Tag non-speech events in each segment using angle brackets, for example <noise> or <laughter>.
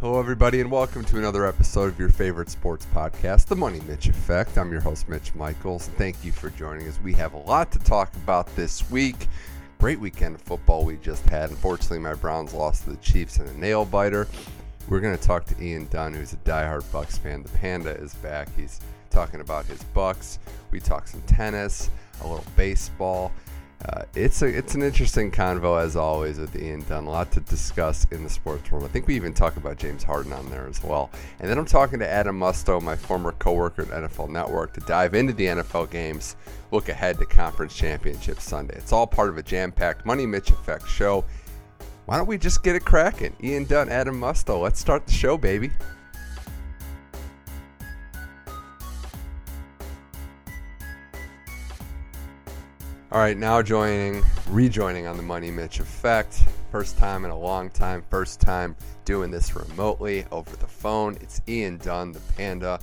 Hello, everybody, and welcome to another episode of your favorite sports podcast, The Money Mitch Effect. I'm your host, Mitch Michaels, thank you for joining us. We have a lot to talk about this week. Great weekend of football we just had. Unfortunately, my Browns lost to the Chiefs in a nail biter. We're going to talk to Ian Dunn, who's a diehard Bucks fan. The Panda is back. He's talking about his Bucks. We talk some tennis, a little baseball. Uh, it's a it's an interesting convo as always with Ian Dunn. A lot to discuss in the sports world. I think we even talk about James Harden on there as well. And then I'm talking to Adam Musto, my former coworker at NFL Network, to dive into the NFL games, look ahead to Conference Championship Sunday. It's all part of a jam-packed Money Mitch Effect show. Why don't we just get it cracking? Ian Dunn, Adam Musto. Let's start the show, baby. All right, now joining, rejoining on the Money Mitch Effect. First time in a long time, first time doing this remotely over the phone. It's Ian Dunn, the Panda.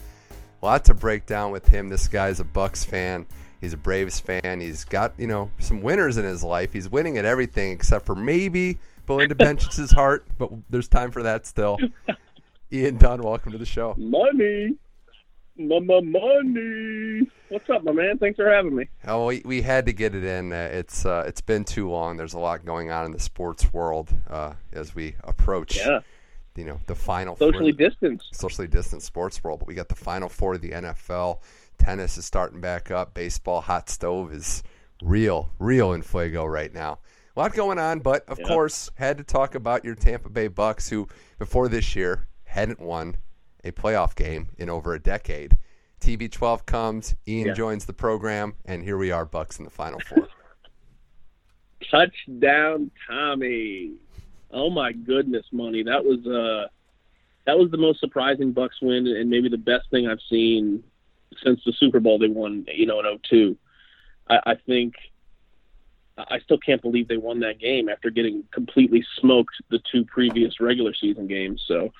A lot to break down with him. This guy's a Bucks fan. He's a Braves fan. He's got you know some winners in his life. He's winning at everything except for maybe Belinda Bencic's heart, but there's time for that still. <laughs> Ian Dunn, welcome to the show. Money, money. What's up, my man? Thanks for having me. Oh, we, we had to get it in. Uh, it's uh, it's been too long. There's a lot going on in the sports world uh, as we approach, Yeah, you know, the final socially four, distanced. socially distant sports world. But we got the final four of the NFL. Tennis is starting back up. Baseball, hot stove is real, real in fuego right now. A lot going on, but of Yeah. course, had to talk about your Tampa Bay Bucks, who before this year hadn't won a playoff game in over a decade. TB12 comes, Ian Yeah. joins the program, and here we are, Bucks in the Final Four. <laughs> Touchdown, Tommy. Oh my goodness, money. That was uh, that was the most surprising Bucks win, and maybe the best thing I've seen since the Super Bowl they won. You know, in 02. I, I think. I still can't believe they won that game after getting completely smoked the two previous regular season games. So,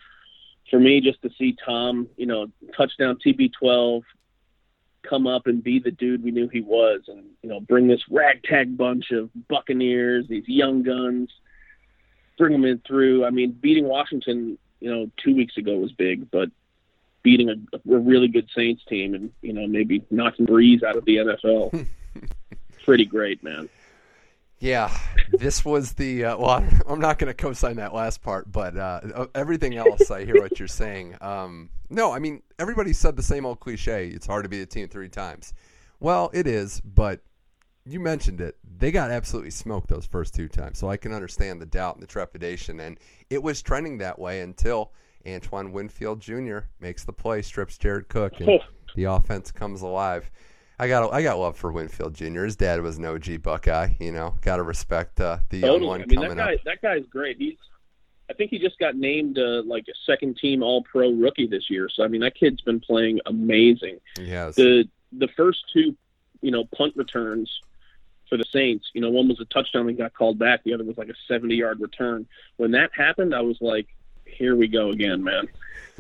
for me, just to see Tom, you know, touchdown TB12, come up and be the dude we knew he was, and you know, bring this ragtag bunch of Buccaneers, these young guns, bring them in through. I mean, beating Washington, you know, two weeks ago was big, but beating a, a really good Saints team, and you know, maybe knocking Brees out of the NFL, <laughs> pretty great, man. Yeah, this was the uh, well. I'm not going to co-sign that last part, but uh, everything else, I hear what you're saying. Um, no, I mean everybody said the same old cliche. It's hard to be a team three times. Well, it is, but you mentioned it. They got absolutely smoked those first two times, so I can understand the doubt and the trepidation. And it was trending that way until Antoine Winfield Jr. makes the play, strips Jared Cook, and the offense comes alive. I got I got love for Winfield Jr. His dad was an OG Buckeye. You know, got to respect uh, the young Totally. one I mean, coming that guy, up. that guy's great. He's, I think he just got named uh, like a second team All Pro rookie this year. So I mean, that kid's been playing amazing. Has. The the first two, you know, punt returns for the Saints. You know, one was a touchdown that got called back. The other was like a 70 yard return. When that happened, I was like, here we go again, man.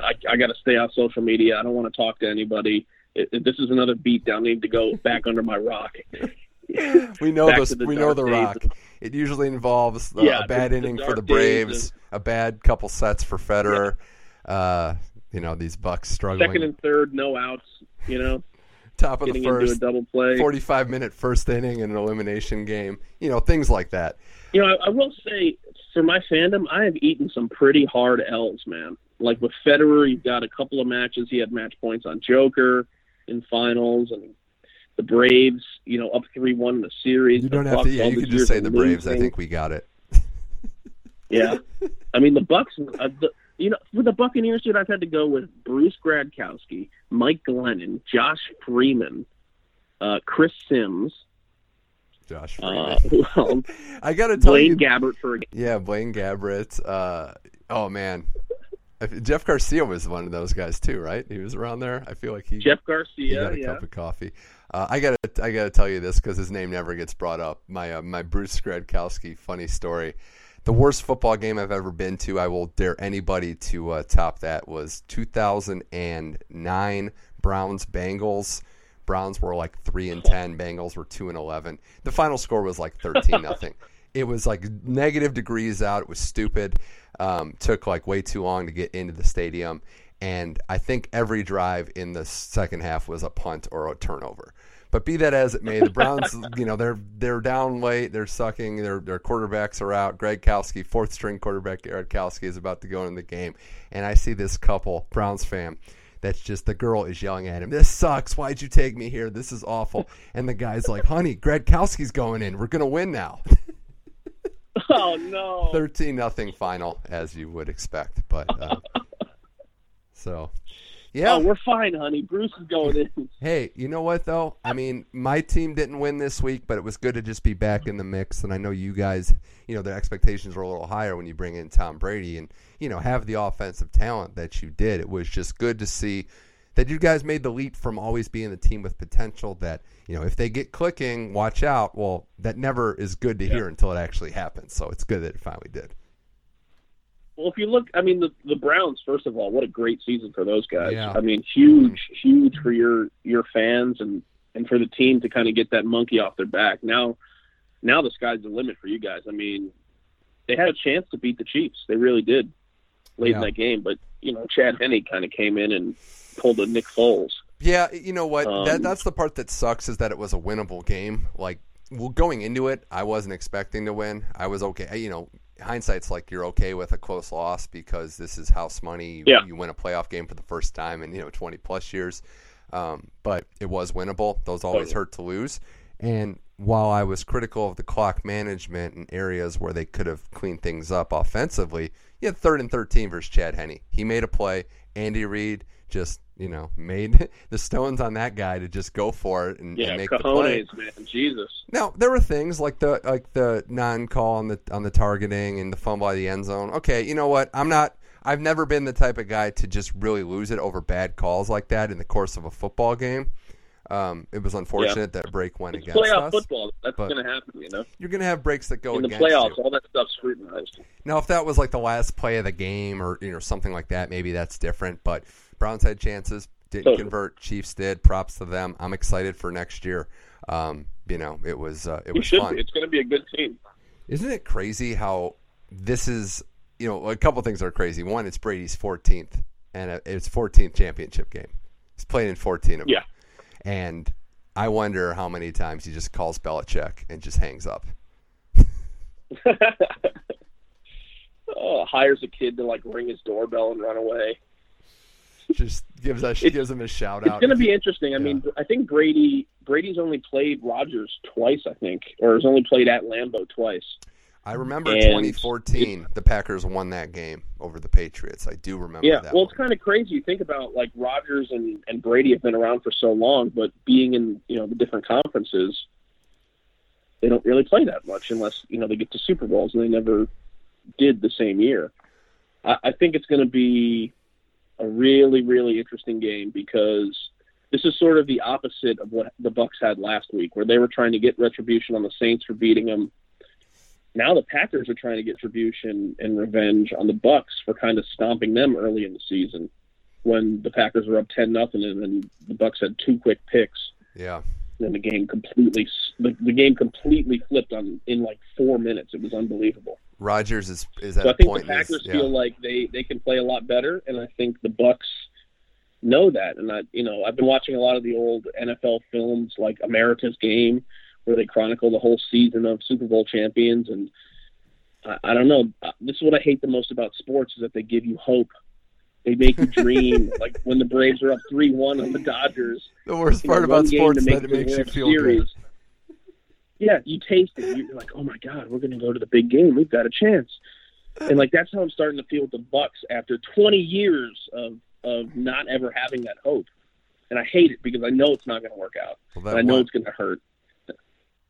I, I got to stay off social media. I don't want to talk to anybody. It, it- this is another beat down. I need to go back under my rock. <laughs> we know back the We know the Rock. It usually involves uh, Yeah, a bad the- inning for the Braves, a bad couple sets for Federer. Uh, you know these Bucks struggling. Second and third, no outs. You know, <laughs> Top of the getting into a first, double play. 45 minute first inning in an elimination game. You know things like that. You know, I, I will say for my fandom, I have eaten some pretty hard L's, man. Like with Federer, you've got a couple of matches. He had match points on Joker in finals, and the Braves, you know, up three one in the series. You don't have Bucks, to. Yeah, you can just say the Braves. I think we got it. <laughs> Yeah, I mean the Bucks. Uh, the, you know, for the Buccaneers, dude, I've had to go with Bruce Gradkowski, Mike Glennon, Josh Freeman, uh, Chris Sims, Josh uh, Freeman. <laughs> who else? <laughs> I got to tell Blaine you, Gabbert for a game. Yeah, Blaine Gabbert. Uh, oh man, Jeff Garcia was one of those guys too, right? He was around there. I feel like he Jeff Garcia he got a yeah. cup of coffee. Uh, I gotta I gotta tell you this because his name never gets brought up. My uh, my Bruce Gradkowski funny story. The worst football game I've ever been to. I will dare anybody to uh, top that. Was 2009 Browns Bengals. Browns were like three and ten. Bengals were two and eleven. The final score was like thirteen nothing. <laughs> it was like negative degrees out. It was stupid. Um, took like way too long to get into the stadium, and I think every drive in the second half was a punt or a turnover. But be that as it may, the Browns, <laughs> you know, they're they're down late, they're sucking, their their quarterbacks are out. Gradkowski, fourth string quarterback Gradkowski, is about to go in the game, and I see this couple Browns fan that's just the girl is yelling at him, "This sucks! Why'd you take me here? This is awful!" And the guy's like, "Honey, Gradkowski's going in. We're gonna win now." <laughs> oh no! Thirteen nothing final, as you would expect, but uh, <laughs> so yeah. Oh, we're fine, honey. Bruce is going in. <laughs> Hey, you know what though? I mean, my team didn't win this week, but it was good to just be back in the mix. And I know you guys, you know, the expectations were a little higher when you bring in Tom Brady and you know have the offensive talent that you did. It was just good to see that you guys made the leap from always being the team with potential. That you know, if they get clicking, watch out. Well, that never is good to yeah. hear until it actually happens. So it's good that it finally did. Well, if you look, I mean, the the Browns. First of all, what a great season for those guys. Yeah. I mean, huge, huge for your your fans and and for the team to kind of get that monkey off their back. Now, now the sky's the limit for you guys. I mean, they had a chance to beat the Chiefs. They really did late yeah. in that game, but you know, Chad Henne kind of came in and pulled a Nick Foles. Yeah, you know what? Um, that that's the part that sucks is that it was a winnable game. Like, well, going into it, I wasn't expecting to win. I was okay. You know, hindsight's like you're okay with a close loss because this is house money. Yeah. You win a playoff game for the first time in you know 20 plus years. Um, but it was winnable. Those always hurt to lose. And while I was critical of the clock management in areas where they could have cleaned things up offensively, you had third and 13 versus Chad Henne. He made a play. Andy Reid just you know, made <laughs> the stones on that guy to just go for it and, yeah, and make cojones, the play. man, Jesus. Now there were things like the like the non-call on the on the targeting and the fumble by the end zone. Okay, you know what? I'm not. I've never been the type of guy to just really lose it over bad calls like that in the course of a football game. Um, it was unfortunate yeah. that break went it's against playoff us. football. That's going to happen, you know. You're going to have breaks that go in the playoffs. You. All that stuff's scrutinized. Now, if that was like the last play of the game or you know something like that, maybe that's different. But Browns had chances didn't convert. Chiefs did. Props to them. I'm excited for next year. Um, you know, it was uh, it was fun. Be. It's going to be a good team. Isn't it crazy how this is? You know, a couple things are crazy. One, it's Brady's 14th, and it's 14th championship game. He's played in 14 of them. Yeah. And I wonder how many times he just calls Belichick and just hangs up. oh, <laughs> hires a kid to like ring his doorbell and run away just gives us she gives him a shout out. It's going to be interesting. I yeah. mean, I think Brady Brady's only played Rodgers twice, I think, or has only played at Lambeau twice. I remember and 2014, the Packers won that game over the Patriots. I do remember yeah, that. well, one. it's kind of crazy. You think about like Rodgers and, and Brady have been around for so long, but being in you know the different conferences, they don't really play that much unless you know they get to Super Bowls, and they never did the same year. I, I think it's going to be a really, really interesting game because this is sort of the opposite of what the Bucks had last week, where they were trying to get retribution on the Saints for beating them. Now the Packers are trying to get retribution and revenge on the Bucks for kind of stomping them early in the season when the Packers were up ten nothing and then the Bucks had two quick picks. Yeah. And the game completely the, the game completely flipped on in like four minutes. It was unbelievable. Rodgers is is at so I think the Packers yeah. feel like they they can play a lot better, and I think the Bucks know that. And I, you know, I've been watching a lot of the old NFL films like America's Game, where they chronicle the whole season of Super Bowl champions. And I, I don't know. Uh, this is what I hate the most about sports is that they give you hope. They make you dream. <laughs> like when the Braves are up three one on the Dodgers. The worst part about sports is that it makes you feel series. good yeah, you taste it. You're like, oh my god, we're going to go to the big game. We've got a chance. And like that's how I'm starting to feel with the Bucks after 20 years of of not ever having that hope. And I hate it because I know it's not going to work out. Well, I know it's going to hurt.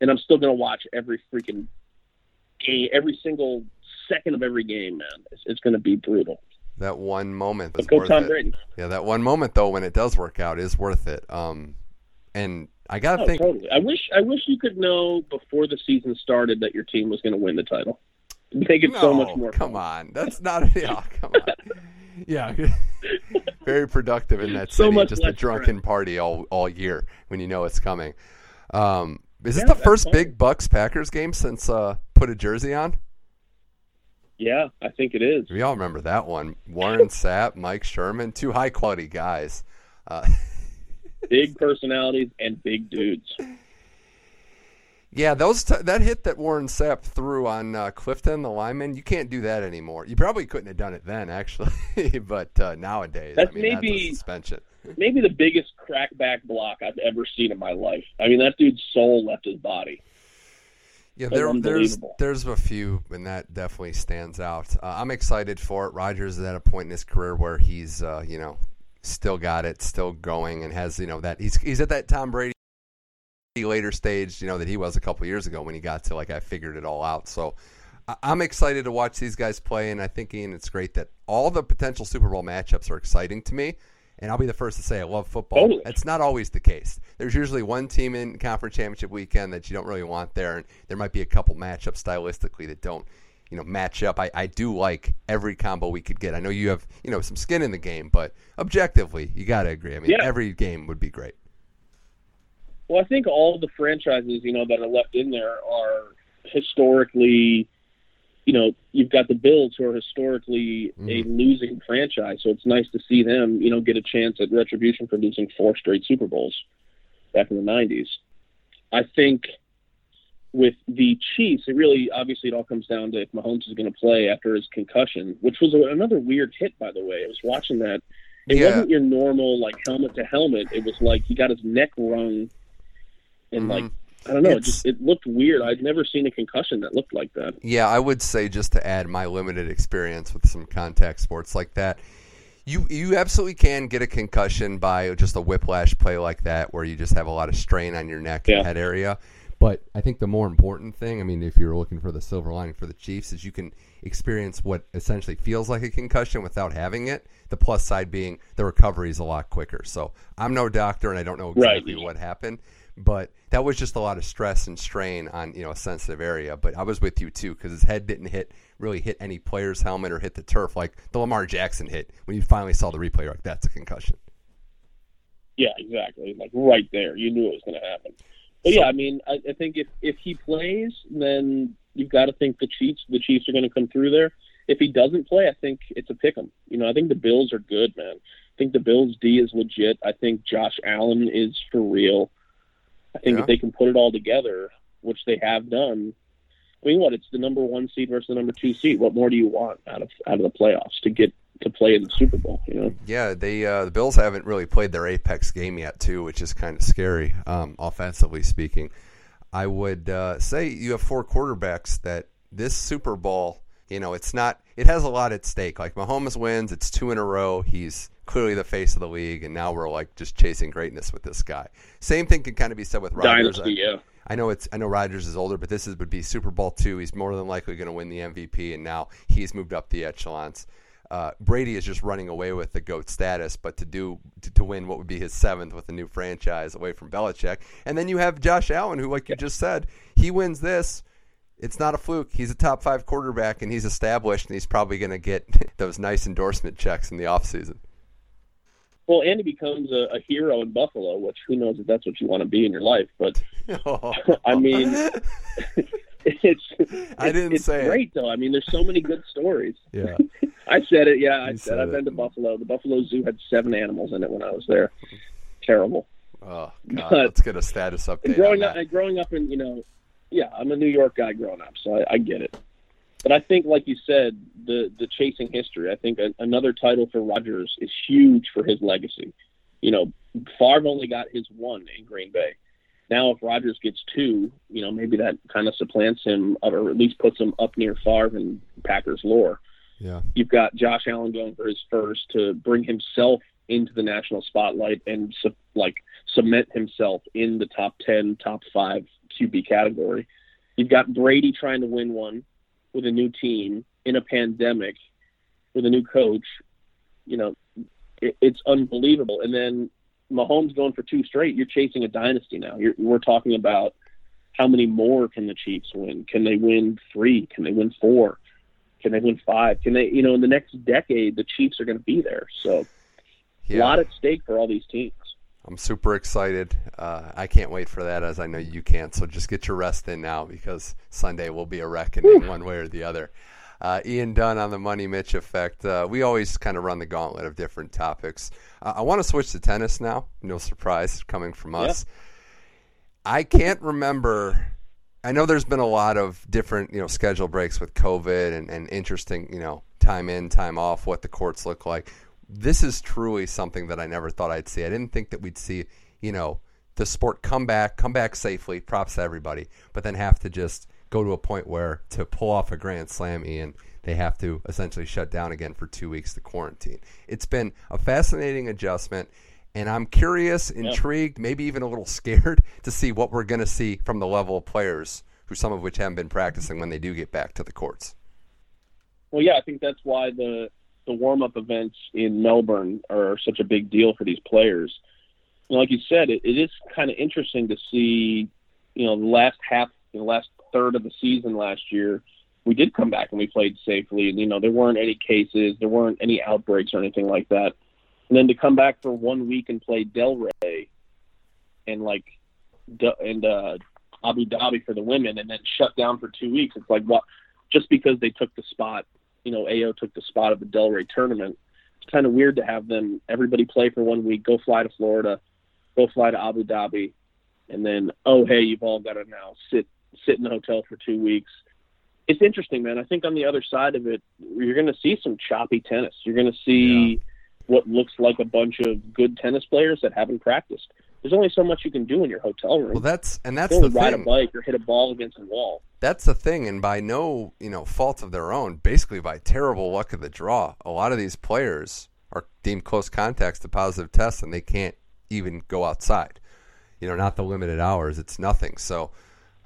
And I'm still going to watch every freaking game, every single second of every game, man. It's, it's going to be brutal. That one moment is go worth Tom it. Brady. Yeah, that one moment though, when it does work out, is worth it. Um, and I gotta oh, think. Totally. I wish I wish you could know before the season started that your team was going to win the title. <laughs> Make it no, so much more. Come fun. on, that's not. Yeah, <laughs> come on. Yeah, <laughs> very productive in that so city. much Just a drunken party all all year when you know it's coming. Um, Is Yeah, this the first fine. big Bucks Packers game since uh, put a jersey on? Yeah, I think it is. We all remember that one. Warren Sapp, Mike Sherman, two high quality guys. Uh, Big personalities and big dudes. yeah, those t- that hit that Warren Sapp threw on uh, Clifton, the lineman, you can't do that anymore. You probably couldn't have done it then, actually, <laughs> but uh, nowadays, That's I mean, that's maybe- a suspension. Maybe the biggest crackback block I've ever seen in my life. I mean, that dude's soul left his body. Yeah, there, there's there's a few, and that definitely stands out. Uh, I'm excited for it. Rodgers is at a point in his career where he's, uh, you know, still got it, still going, and has, you know, that he's he's at that Tom Brady later stage, you know, that he was a couple years ago when he got to like I figured it all out. So I'm excited to watch these guys play, and I think Ian, it's great that all the potential Super Bowl matchups are exciting to me. And I'll be the first to say I love football. Totally. It's not always the case. There's usually one team in conference championship weekend that you don't really want there, and there might be a couple matchups stylistically that don't, you know, match up. I, I do like every combo we could get. I know you have, you know, some skin in the game, but objectively, you got to agree. I mean, Yeah. every game would be great. Well, I think all the franchises, you know, that are left in there are historically, you know, you've got the Bills who are historically a mm-hmm. losing franchise, so it's nice to see them, you know, get a chance at retribution for losing four straight Super Bowls back in the '90s. I think with the Chiefs, it really obviously it all comes down to if Mahomes is going to play after his concussion, which was a, another weird hit, by the way. I was watching that. It Yeah. wasn't your normal like helmet to helmet. It was like he got his neck wrung, and mm-hmm. like I don't know, it just it looked weird. I'd never seen a concussion that looked like that. Yeah, I would say just to add my limited experience with some contact sports like that, you you absolutely can get a concussion by just a whiplash play like that, where you just have a lot of strain on your neck Yeah. and head area. But I think the more important thing, I mean, if you're looking for the silver lining for the Chiefs, is you can experience what essentially feels like a concussion without having it. The plus side being the recovery is a lot quicker. So I'm no doctor, and I don't know Right. exactly what happened but that was just a lot of stress and strain on you know a sensitive area. But I was with you too because his head didn't hit really hit any player's helmet or hit the turf like the Lamar Jackson hit when you finally saw the replay. you're Like that's a concussion. Yeah, exactly. Like right there, you knew it was going to happen. But yeah, I mean, I, I think if if he plays, then you've got to think the Chiefs the Chiefs are going to come through there. If he doesn't play, I think it's a pick 'em. You know, I think the Bills are good, man. I think the Bills D is legit. I think Josh Allen is for real. I think Yeah. if they can put it all together, which they have done, I mean, what? It's the number one seed versus the number two seed. What more do you want out of out of the playoffs to get to play in the Super Bowl? You know, Yeah, they uh, the Bills haven't really played their apex game yet too, which is kind of scary, um, offensively speaking. I would uh, say you have four quarterbacks that this Super Bowl, you know, it's not. It has a lot at stake. Like Mahomes wins, it's two in a row. He's clearly the face of the league, and now we're like just chasing greatness with this guy. Same thing can kind of be said with Rodgers. dynasty. Yeah. I know it's I know Rodgers is older, but this is, would be Super Bowl two. He's more than likely going to win the MVP, and now he's moved up the echelons. Uh, Brady is just running away with the goat status, but to do to, to win what would be his seventh with a new franchise away from Belichick, and then you have Josh Allen, who, like you just said, he wins this. It's not a fluke. He's a top five quarterback, and he's established, and he's probably going to get <laughs> those nice endorsement checks in the offseason. Well, Andy becomes a, a hero in Buffalo, which who knows if that's what you want to be in your life. But <laughs> I mean, <laughs> it's I didn't it's say it. great though. I mean, there's so many good stories. yeah. <laughs> I said it. Yeah, I said, said I've it. been to Buffalo. The Buffalo Zoo had seven animals in it when I was there. Terrible. Oh God, But- let's get a status update. Growing up, growing up in you know, yeah, I'm a New York guy growing up, so I, I get it. But I think, like you said, the the chasing history. I think a, another title for Rodgers is huge for his legacy. You know, Favre only got his one in Green Bay. Now, if Rodgers gets two, you know, maybe that kind of supplants him, or at least puts him up near Favre and Packers lore. Yeah. You've got Josh Allen going for his first to bring himself into the national spotlight and like cement himself in the top 10, top 5 QB category. You've got Brady trying to win one with a new team in a pandemic with a new coach. You know, it, it's unbelievable. And then Mahomes going for two straight. You're chasing a dynasty now. You're, we're talking about how many more can the Chiefs win? Can they win three? Can they win four? Can they win five? Can they, you know, in the next decade, the Chiefs are going to be there. So Yeah. a lot at stake for all these teams. I'm super excited. Uh, I can't wait for that, as I know you can't. So just get your rest in now because Sunday will be a reckoning, one way or the other. Uh, Ian Dunn on the Money Mitch effect. Uh, we always kind of run the gauntlet of different topics. Uh, I want to switch to tennis now. No surprise coming from us. Yeah. I can't remember. I know there's been a lot of different, you know, schedule breaks with COVID and, and interesting, you know, time in, time off, what the courts look like this is truly something that I never thought I'd see. I didn't think that we'd see, you know, the sport come back, come back safely, props to everybody, but then have to just go to a point where to pull off a grand slam, Ian, they have to essentially shut down again for two weeks to quarantine. It's been a fascinating adjustment, and I'm curious, intrigued, maybe even a little <laughs> scared to see what we're going to see from the level of players who some of which haven't been practicing when they do get back to the courts. Well, yeah, I think that's why the the warm up events in Melbourne are such a big deal for these players. And like you said, it, it is kind of interesting to see, you know, the last half, the last third of the season last year, we did come back and we played safely. And, you know, there weren't any cases, there weren't any outbreaks or anything like that. And then to come back for one week and play Delray and like, and uh, Abu Dhabi for the women and then shut down for two weeks. It's like, what? Just because they took the spot you know, AO took the spot of the Delray tournament. It's kind of weird to have them everybody play for one week, go fly to Florida, go fly to Abu Dhabi, and then oh hey, you've all got to now sit sit in the hotel for two weeks. It's interesting, man. I think on the other side of it, you're going to see some choppy tennis. You're going to see yeah. what looks like a bunch of good tennis players that haven't practiced. There's only so much you can do in your hotel room. Well, that's and that's the ride thing. a bike or hit a ball against a wall that's the thing, and by no you know fault of their own, basically by terrible luck of the draw, a lot of these players are deemed close contacts to positive tests, and they can't even go outside. You know, not the limited hours; it's nothing. So,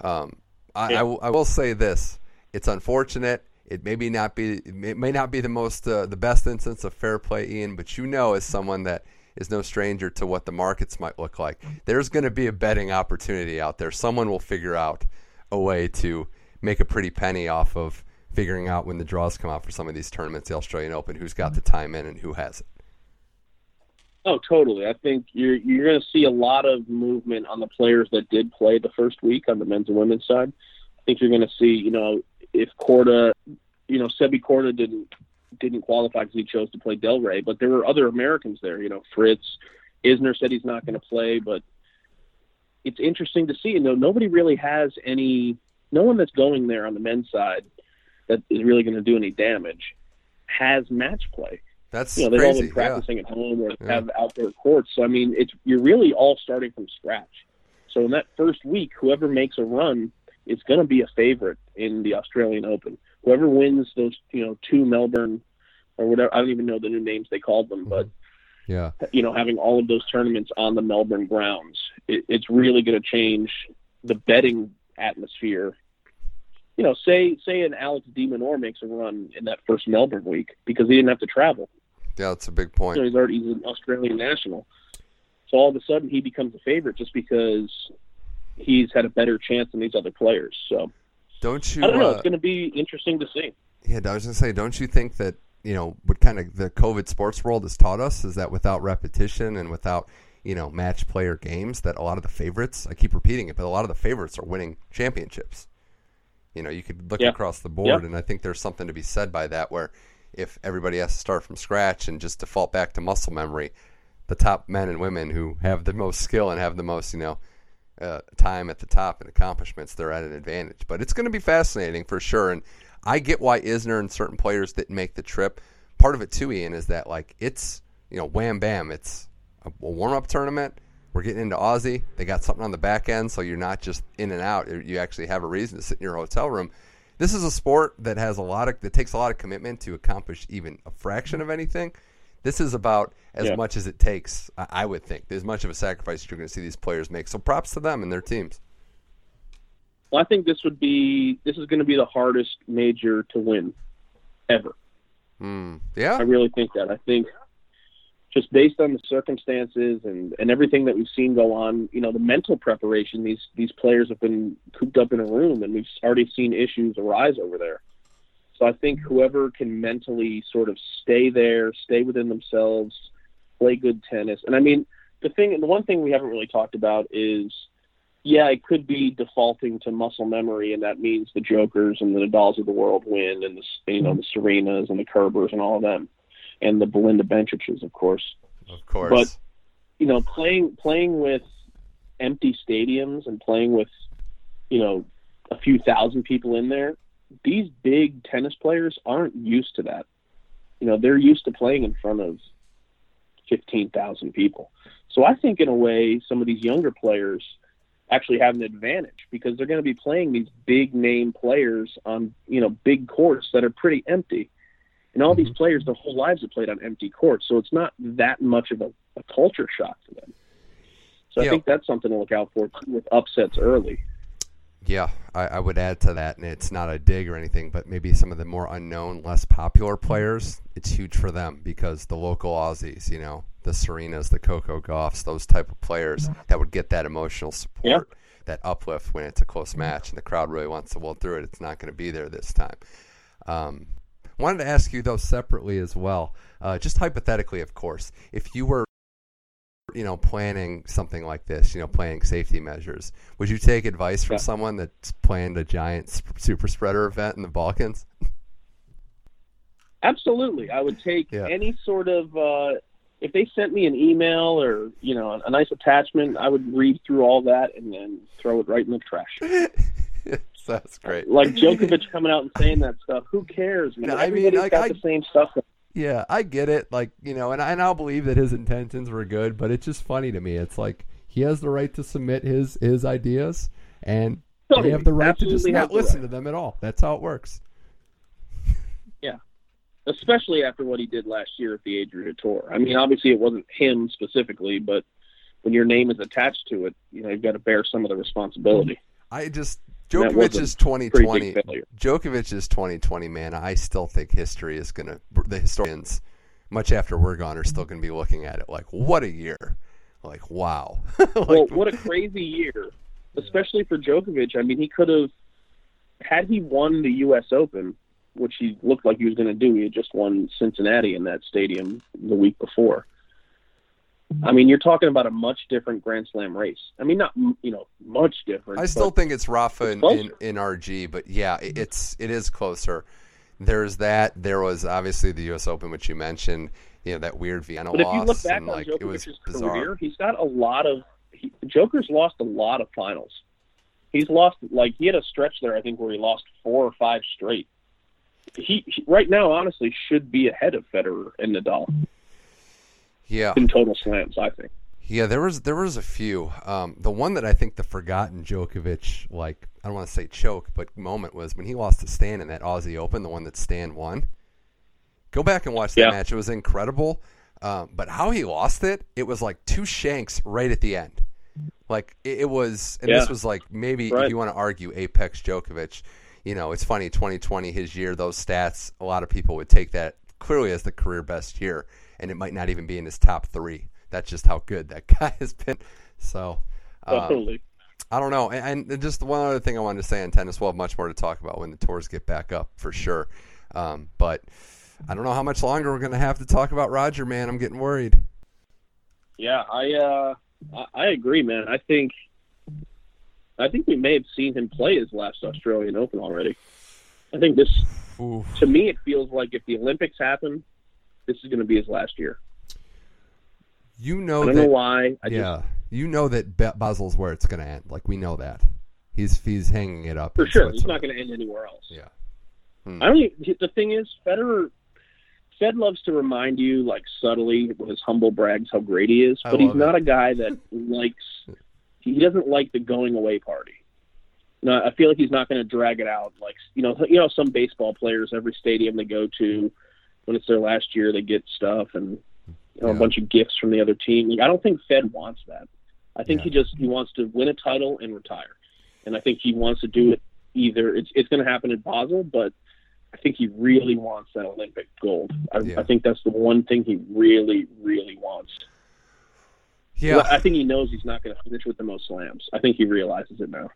um, I, yeah. I, I, will say this: it's unfortunate. It may be not be it may not be the most uh, the best instance of fair play, Ian, but you know, as someone that is no stranger to what the markets might look like, there's going to be a betting opportunity out there. Someone will figure out a way to make a pretty penny off of figuring out when the draws come out for some of these tournaments, the Australian Open, who's got the time in and who hasn't. Oh, totally. I think you're you're going to see a lot of movement on the players that did play the first week on the men's and women's side. I think you're going to see, you know, if Korda, you know, Sebi Korda didn't didn't qualify because he chose to play Delray, but there were other Americans there. You know, Fritz Isner said he's not going to play, but it's interesting to see. You know, nobody really has any, no one that's going there on the men's side that is really going to do any damage has match play. That's you know they've crazy. all been practicing yeah. at home or yeah. have outdoor courts. So I mean, it's you're really all starting from scratch. So in that first week, whoever makes a run is going to be a favorite in the Australian Open. Whoever wins those, you know, two Melbourne or whatever, I don't even know the new names they called them, but mm-hmm. yeah. You know, having all of those tournaments on the Melbourne grounds, it, it's really going to change the betting atmosphere. You know, say say an Alex de Minaur makes a run in that first Melbourne week because he didn't have to travel. Yeah, that's a big point. So he's already he's an Australian national. So all of a sudden he becomes a favorite just because he's had a better chance than these other players. So don't you? I don't know. Uh, it's going to be interesting to see. Yeah, I was going to say, don't you think that you know what kind of the COVID sports world has taught us is that without repetition and without you know match player games, that a lot of the favorites I keep repeating it, but a lot of the favorites are winning championships. You know, you could look yeah. across the board, yeah. and I think there's something to be said by that. Where if everybody has to start from scratch and just default back to muscle memory, the top men and women who have the most skill and have the most you know uh, time at the top and accomplishments, they're at an advantage. But it's going to be fascinating for sure, and I get why Isner and certain players didn't make the trip. Part of it too, Ian, is that like it's you know wham bam, it's a, warm up tournament. We're getting into Aussie. They got something on the back end, so you're not just in and out. You actually have a reason to sit in your hotel room. This is a sport that has a lot of that takes a lot of commitment to accomplish even a fraction of anything. This is about as yeah. much as it takes, I would think. As much of a sacrifice you're going to see these players make. So props to them and their teams. Well, I think this would be this is going to be the hardest major to win ever. Mm, yeah, I really think that. I think just based on the circumstances and and everything that we've seen go on, you know, the mental preparation these these players have been cooped up in a room, and we've already seen issues arise over there. So I think whoever can mentally sort of stay there, stay within themselves, play good tennis, and I mean, the thing, the one thing we haven't really talked about is, yeah, it could be defaulting to muscle memory, and that means the Jokers and the Nadals of the world win, and the you know the Serenas and the Kerbers and all of them, and the Belinda Bencic's, of course. Of course. But you know, playing playing with empty stadiums and playing with you know a few thousand people in there, these big tennis players aren't used to that. You know, they're used to playing in front of fifteen thousand people. So I think in a way, some of these younger players actually have an advantage because they're going to be playing these big name players on you know big courts that are pretty empty. And all mm-hmm. these players, their whole lives have played on empty courts, so it's not that much of a, a culture shock to them. So I think that's something to look out for with upsets early. Yeah, I, I, would add to that, and it's not a dig or anything, but maybe some of the more unknown, less popular players, it's huge for them because the local Aussies, you know, the Serenas, the Coco Goffs, those type of players that would get that emotional support, yeah. that uplift when it's a close match and the crowd really wants to well through it. It's not going to be there this time. Um, wanted to ask you though separately as well, uh, just hypothetically, of course, if you were you know, planning something like this, you know, planning safety measures, would you take advice from yeah. someone that's planned a giant super spreader event in the Balkans? <laughs> Absolutely, I would take yeah. any sort of. Uh, if they sent me an email or you know a, nice attachment, I would read through all that and then throw it right in the trash. <laughs> That's great. Like Djokovic coming out and saying that stuff. Who cares, man? No, I mean, like, got I, the same stuff. Yeah, I get it. Like you know, and I, and I'll believe that his intentions were good, but it's just funny to me. It's like he has the right to submit his his ideas, and totally. they have the right to just not listen right. to them at all. That's how it works. <laughs> Yeah, especially after what he did last year at the Adria Tour. I mean, obviously it wasn't him specifically, but when your name is attached to it, you know you've got to bear some of the responsibility. I just Djokovic is 2020. Djokovic is 2020, man. I still think history is going to, the historians, much after we're gone, are still going to be looking at it like, what a year. Like, wow. <laughs> like, well, what a crazy year, especially for Djokovic. I mean, he could have, had he won the U.S. Open, which he looked like he was going to do, he had just won Cincinnati in that stadium the week before. I mean, you're talking about a much different Grand Slam race. I mean, not you know much different. I still think it's Rafa in, in, in, RG, but yeah, it's it is closer. There's that. There was obviously the U.S. Open, which you mentioned. You know that weird Vienna but loss. If you look back and, on like, Djokovic's career, he's got a lot of. He, Joker's lost a lot of finals. He's lost like he had a stretch there, I think, where he lost four or five straight. He, he right now, honestly, should be ahead of Federer and Nadal. Yeah. In total slams, I think. Yeah, there was there was a few. Um, the one that I think the forgotten Djokovic, like I don't want to say choke, but moment was when he lost to Stan in that Aussie Open, the one that Stan won. Go back and watch that yeah. match; it was incredible. Um, but how he lost it, it was like two shanks right at the end. Like it, it was, and yeah. this was like maybe right. if you want to argue apex Djokovic. You know, it's funny. 2020, his year, those stats. A lot of people would take that clearly as the career best year and it might not even be in his top three. That's just how good that <laughs> guy has been. So, totally. I don't know. And, and, just one other thing I wanted to say on tennis. We'll have much more to talk about when the tours get back up for sure. Um, but I don't know how much longer we're going to have to talk about Roger, man. I'm getting worried. Yeah, I uh, I agree, man. I think I think we may have seen him play his last Australian Open already. I think this, Oof. to me, it feels like if the Olympics happen this is going to be his last year. You know, I don't that, know why. I yeah, just, you know that Be- Basel's where it's going to end. Like we know that he's he's hanging it up for sure. He's not going to end anywhere else. Yeah. Hmm. I don't. Even, the thing is, Federer. Fed loves to remind you, like subtly, with his humble brags, how great he is. But he's not it. a guy that <laughs> likes. He doesn't like the going away party. No, I feel like he's not going to drag it out. Like you know, you know, some baseball players, every stadium they go to, when it's their last year, they get stuff and you know, yeah. a bunch of gifts from the other team. I don't think Fed wants that. I think yeah. he just he wants to win a title and retire, and I think he wants to do it either. It's it's going to happen in Basel, but I think he really wants that Olympic gold. I, yeah. I think that's the one thing he really really wants. Yeah, I think he knows he's not going to finish with the most slams. I think he realizes it now.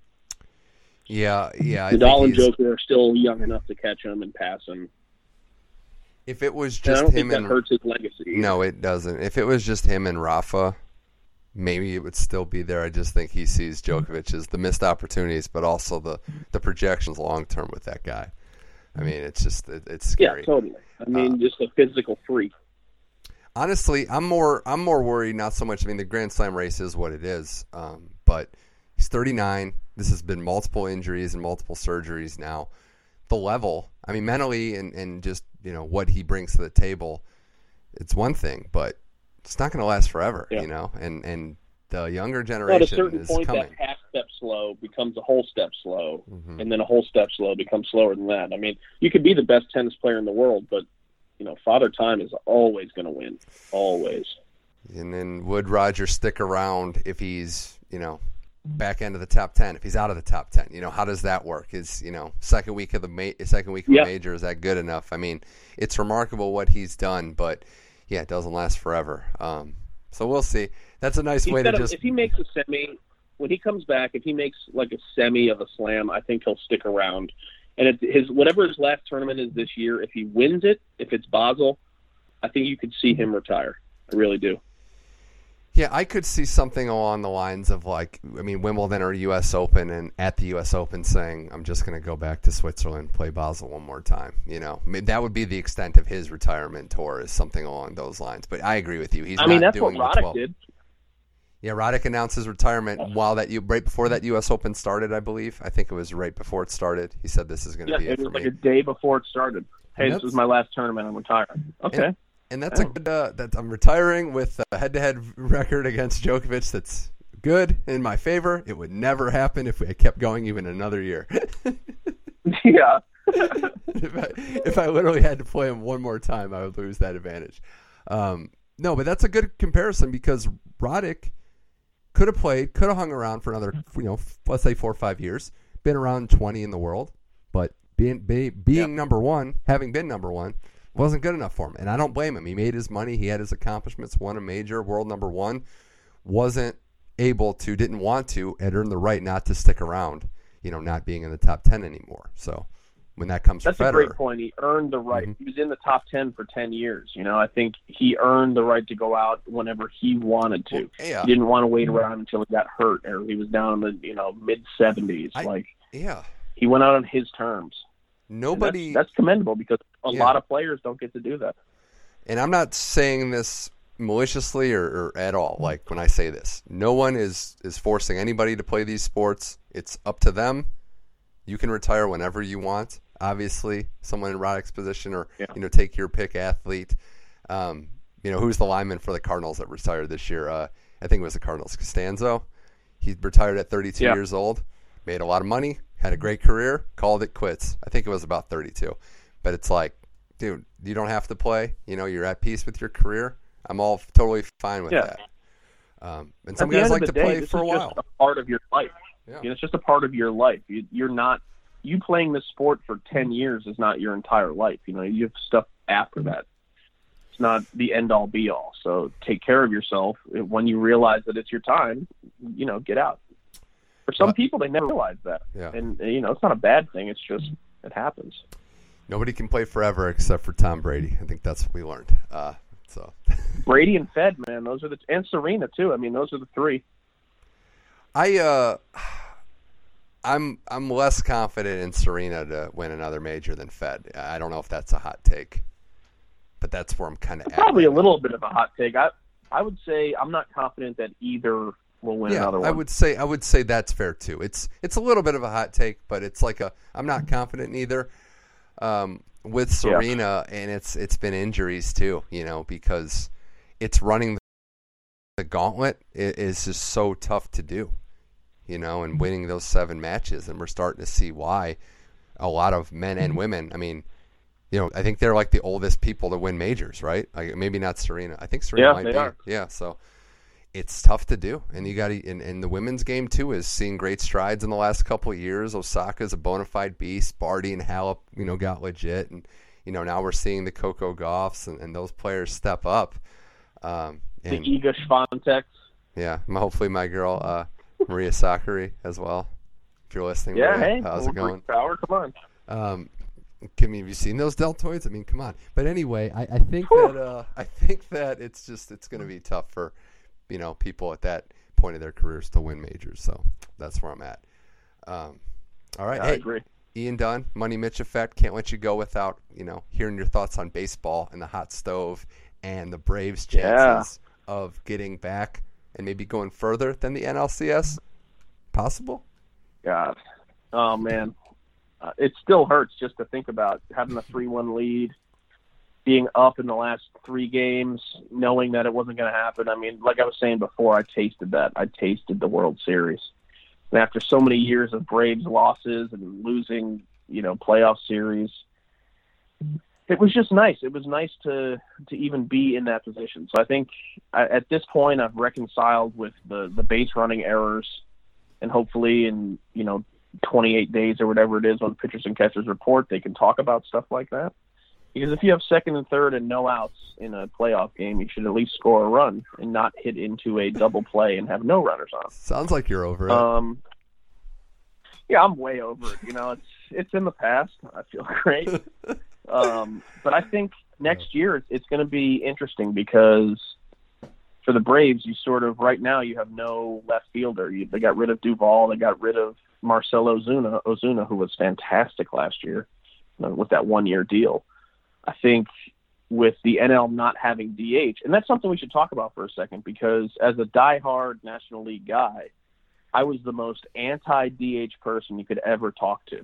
Yeah, yeah. Nadal and Joker are still young enough to catch him and pass him. If it was just him and hurts his legacy. No, it doesn't. If it was just him and Rafa, maybe it would still be there. I just think he sees Djokovic as the missed opportunities, but also the the projections long term with that guy. I mean, it's just it, it's scary. Yeah, totally. I mean, uh, just a physical freak. Honestly, I'm more I'm more worried. Not so much. I mean, the Grand Slam race is what it is, um, but he's 39. This has been multiple injuries and multiple surgeries now. The level, I mean, mentally and, and just you know what he brings to the table, it's one thing, but it's not going to last forever, yeah. you know. And and the younger generation well, at a certain point, coming. that half step slow becomes a whole step slow, mm-hmm. and then a whole step slow becomes slower than that. I mean, you could be the best tennis player in the world, but you know, Father Time is always going to win, always. And then would Roger stick around if he's you know back end of the top 10 if he's out of the top 10 you know how does that work is you know second week of the ma- second week of yep. the major is that good enough i mean it's remarkable what he's done but yeah, it doesn't last forever. Um, so we'll see. That's a nice He's way to just. If he makes a semi, when he comes back, if he makes like a semi of a slam, I think he'll stick around. And his whatever his last tournament is this year, if he wins it, if it's Basel, I think you could see him retire. I really do. Yeah, I could see something along the lines of like, I mean, Wimbledon or U.S. Open, and at the U.S. Open saying, "I'm just going to go back to Switzerland, play Basel one more time." You know, I mean, that would be the extent of his retirement tour, is something along those lines. But I agree with you. He's. I mean, that's what Roddick did. Yeah, Roddick announced his retirement while that you right before that U.S. Open started, I believe. I think it was right before it started. He said, "This is going to yeah, be it, it was like me. a day before it started." Hey, this is my last tournament. I'm retiring. Okay. And, and that's oh. a good. Uh, that I'm retiring with a head-to-head record against Djokovic. That's good in my favor. It would never happen if we kept going even another year. <laughs> yeah. if, I, if I literally had to play him one more time, I would lose that advantage. Um, no, but that's a good comparison because Roddick could have played, could have hung around for another, you know, let's say four or five years, been around 20 in the world, but being be, being yep. number one, having been number one, wasn't good enough for him. And I don't blame him. He made his money, he had his accomplishments, won a major, world number one, wasn't able to, didn't want to, and earned the right not to stick around, you know, not being in the top 10 anymore. So when that comes That's Federer, a great point. He earned the right. Mm-hmm. He was in the top 10 for 10 years. You know, I think he earned the right to go out whenever he wanted to. Yeah. He didn't want to wait around until he got hurt or he was down in the, you know, mid 70s. Like, yeah. He went out on his terms. Nobody. That's, that's, commendable because a yeah. lot of players don't get to do that. And I'm not saying this maliciously or, or, at all. Like when I say this, no one is is forcing anybody to play these sports. It's up to them. You can retire whenever you want. Obviously, someone in Roddick's position, or yeah. you know, take your pick athlete. Um, you know, who's the lineman for the Cardinals that retired this year? Uh, I think it was the Cardinals. Castonzo. He retired at 32 yeah. years old. Made a lot of money had a great career, called it quits. I think it was about 32. But it's like, dude, you don't have to play. You know, you're at peace with your career. I'm all totally fine with yeah. that. Um, and some guys like to day, play for a while. a part of your life. Yeah. You know, it's just a part of your life. You, you're not you playing this sport for 10 years is not your entire life. You know, you have stuff after that. It's not the end all be all. So take care of yourself. When you realize that it's your time, you know, get out. For some people, they never realize that, yeah. and you know it's not a bad thing. It's just it happens. Nobody can play forever except for Tom Brady. I think that's what we learned. Uh, so <laughs> Brady and Fed, man, those are the and Serena too. I mean, those are the three. I uh, I'm I'm less confident in Serena to win another major than Fed. I don't know if that's a hot take, but that's where I'm kind of probably a little bit of a hot take. I I would say I'm not confident that either will win yeah, another one. I would say I would say that's fair too. It's it's a little bit of a hot take, but it's like a I'm not confident either. Um, with Serena, yeah. and it's it's been injuries too, you know, because it's running the gauntlet is just so tough to do, you know, and winning those seven matches, and we're starting to see why a lot of men and women. I mean, you know, I think they're like the oldest people to win majors, right? Like maybe not Serena. I think Serena yeah, might be. Are. Yeah, so it's tough to do. And you got to, and, the women's game too is seeing great strides in the last couple of years. Osaka's a bona fide beast. Barty and Halep, you know, got legit. And, you know, now we're seeing the Coco Goffs and, and those players step up. Um, and, the Iga Swiatek. Yeah. Hopefully my girl, uh, Maria Sakkari as well. If you're listening, yeah, Maria, hey, how's it going? Power, come on. Um, can have you seen those deltoids? I mean, come on. But anyway, I, I think Whew. that uh, I think that it's just it's going to be tough for you know people at that point of their careers to win majors. So that's where I'm at. Um, all right, I hey, agree. Ian Dunn, Money Mitch effect. Can't let you go without you know hearing your thoughts on baseball and the hot stove and the Braves' chances Yeah. of getting back and maybe going further than the NLCS. Possible? God, oh man, uh, it still hurts just to think about having a three-one lead, being up in the last three games, knowing that it wasn't going to happen. I mean, like I was saying before, I tasted that. I tasted the World Series, and after so many years of Braves losses and losing, you know, playoff series, it was just nice. It was nice to to even be in that position. So I think I, at this point, I've reconciled with the the base running errors and hopefully in you know 28 days or whatever it is when pitchers and catchers report, they can talk about stuff like that. Because if you have second and third and no outs in a playoff game, you should at least score a run and not hit into a double play and have no runners on. Sounds like you're over it. Um, yeah, I'm way over it. You know, it's it's in the past. I feel <laughs> great. um, but I think next year it's, it's going to be interesting because for the Braves, you sort of right now you have no left fielder. You, they got rid of Duvall. They got rid of Marcelo Ozuna, Ozuna, who was fantastic last year you with that one year deal. I think with the NL not having DH, and that's something we should talk about for a second because as a diehard National League guy, I was the most anti DH person you could ever talk to.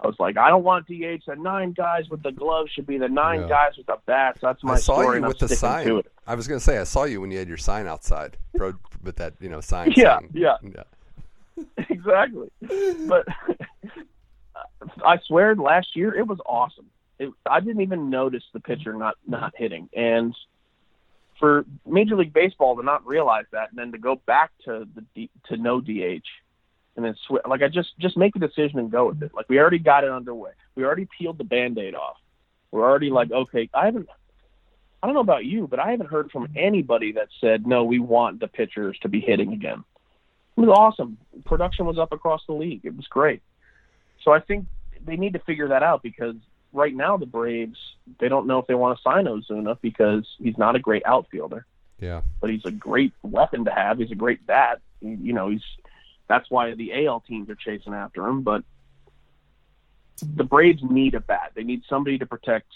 I was like, I don't want DH. The nine guys with the gloves should be the nine Yeah. guys with the bats. That's my I saw story, you and I'm with the sign. I was going to say I saw you when you had your sign outside, bro, with that you know sign. Yeah, saying- yeah. yeah. <laughs> <laughs> exactly. But <laughs> I swear, last year it was awesome. It, I didn't even notice the pitcher not not hitting, and for Major League Baseball to not realize that, and then to go back to the D, to no DH, and then sw- like I just just make a decision and go with it. Like we already got it underway. We already peeled the band-aid off. We're already like, okay, I haven't. I don't know about you, but I haven't heard from anybody that said no. We want the pitchers to be hitting again. It was awesome. Production was up across the league. It was great. So I think they need to figure that out because right now the Braves they don't know if they want to sign Ozuna because he's not a great outfielder, Yeah. but he's a great weapon to have. He's a great bat. You know, he's that's why the AL teams are chasing after him. But the Braves need a bat. They need somebody to protect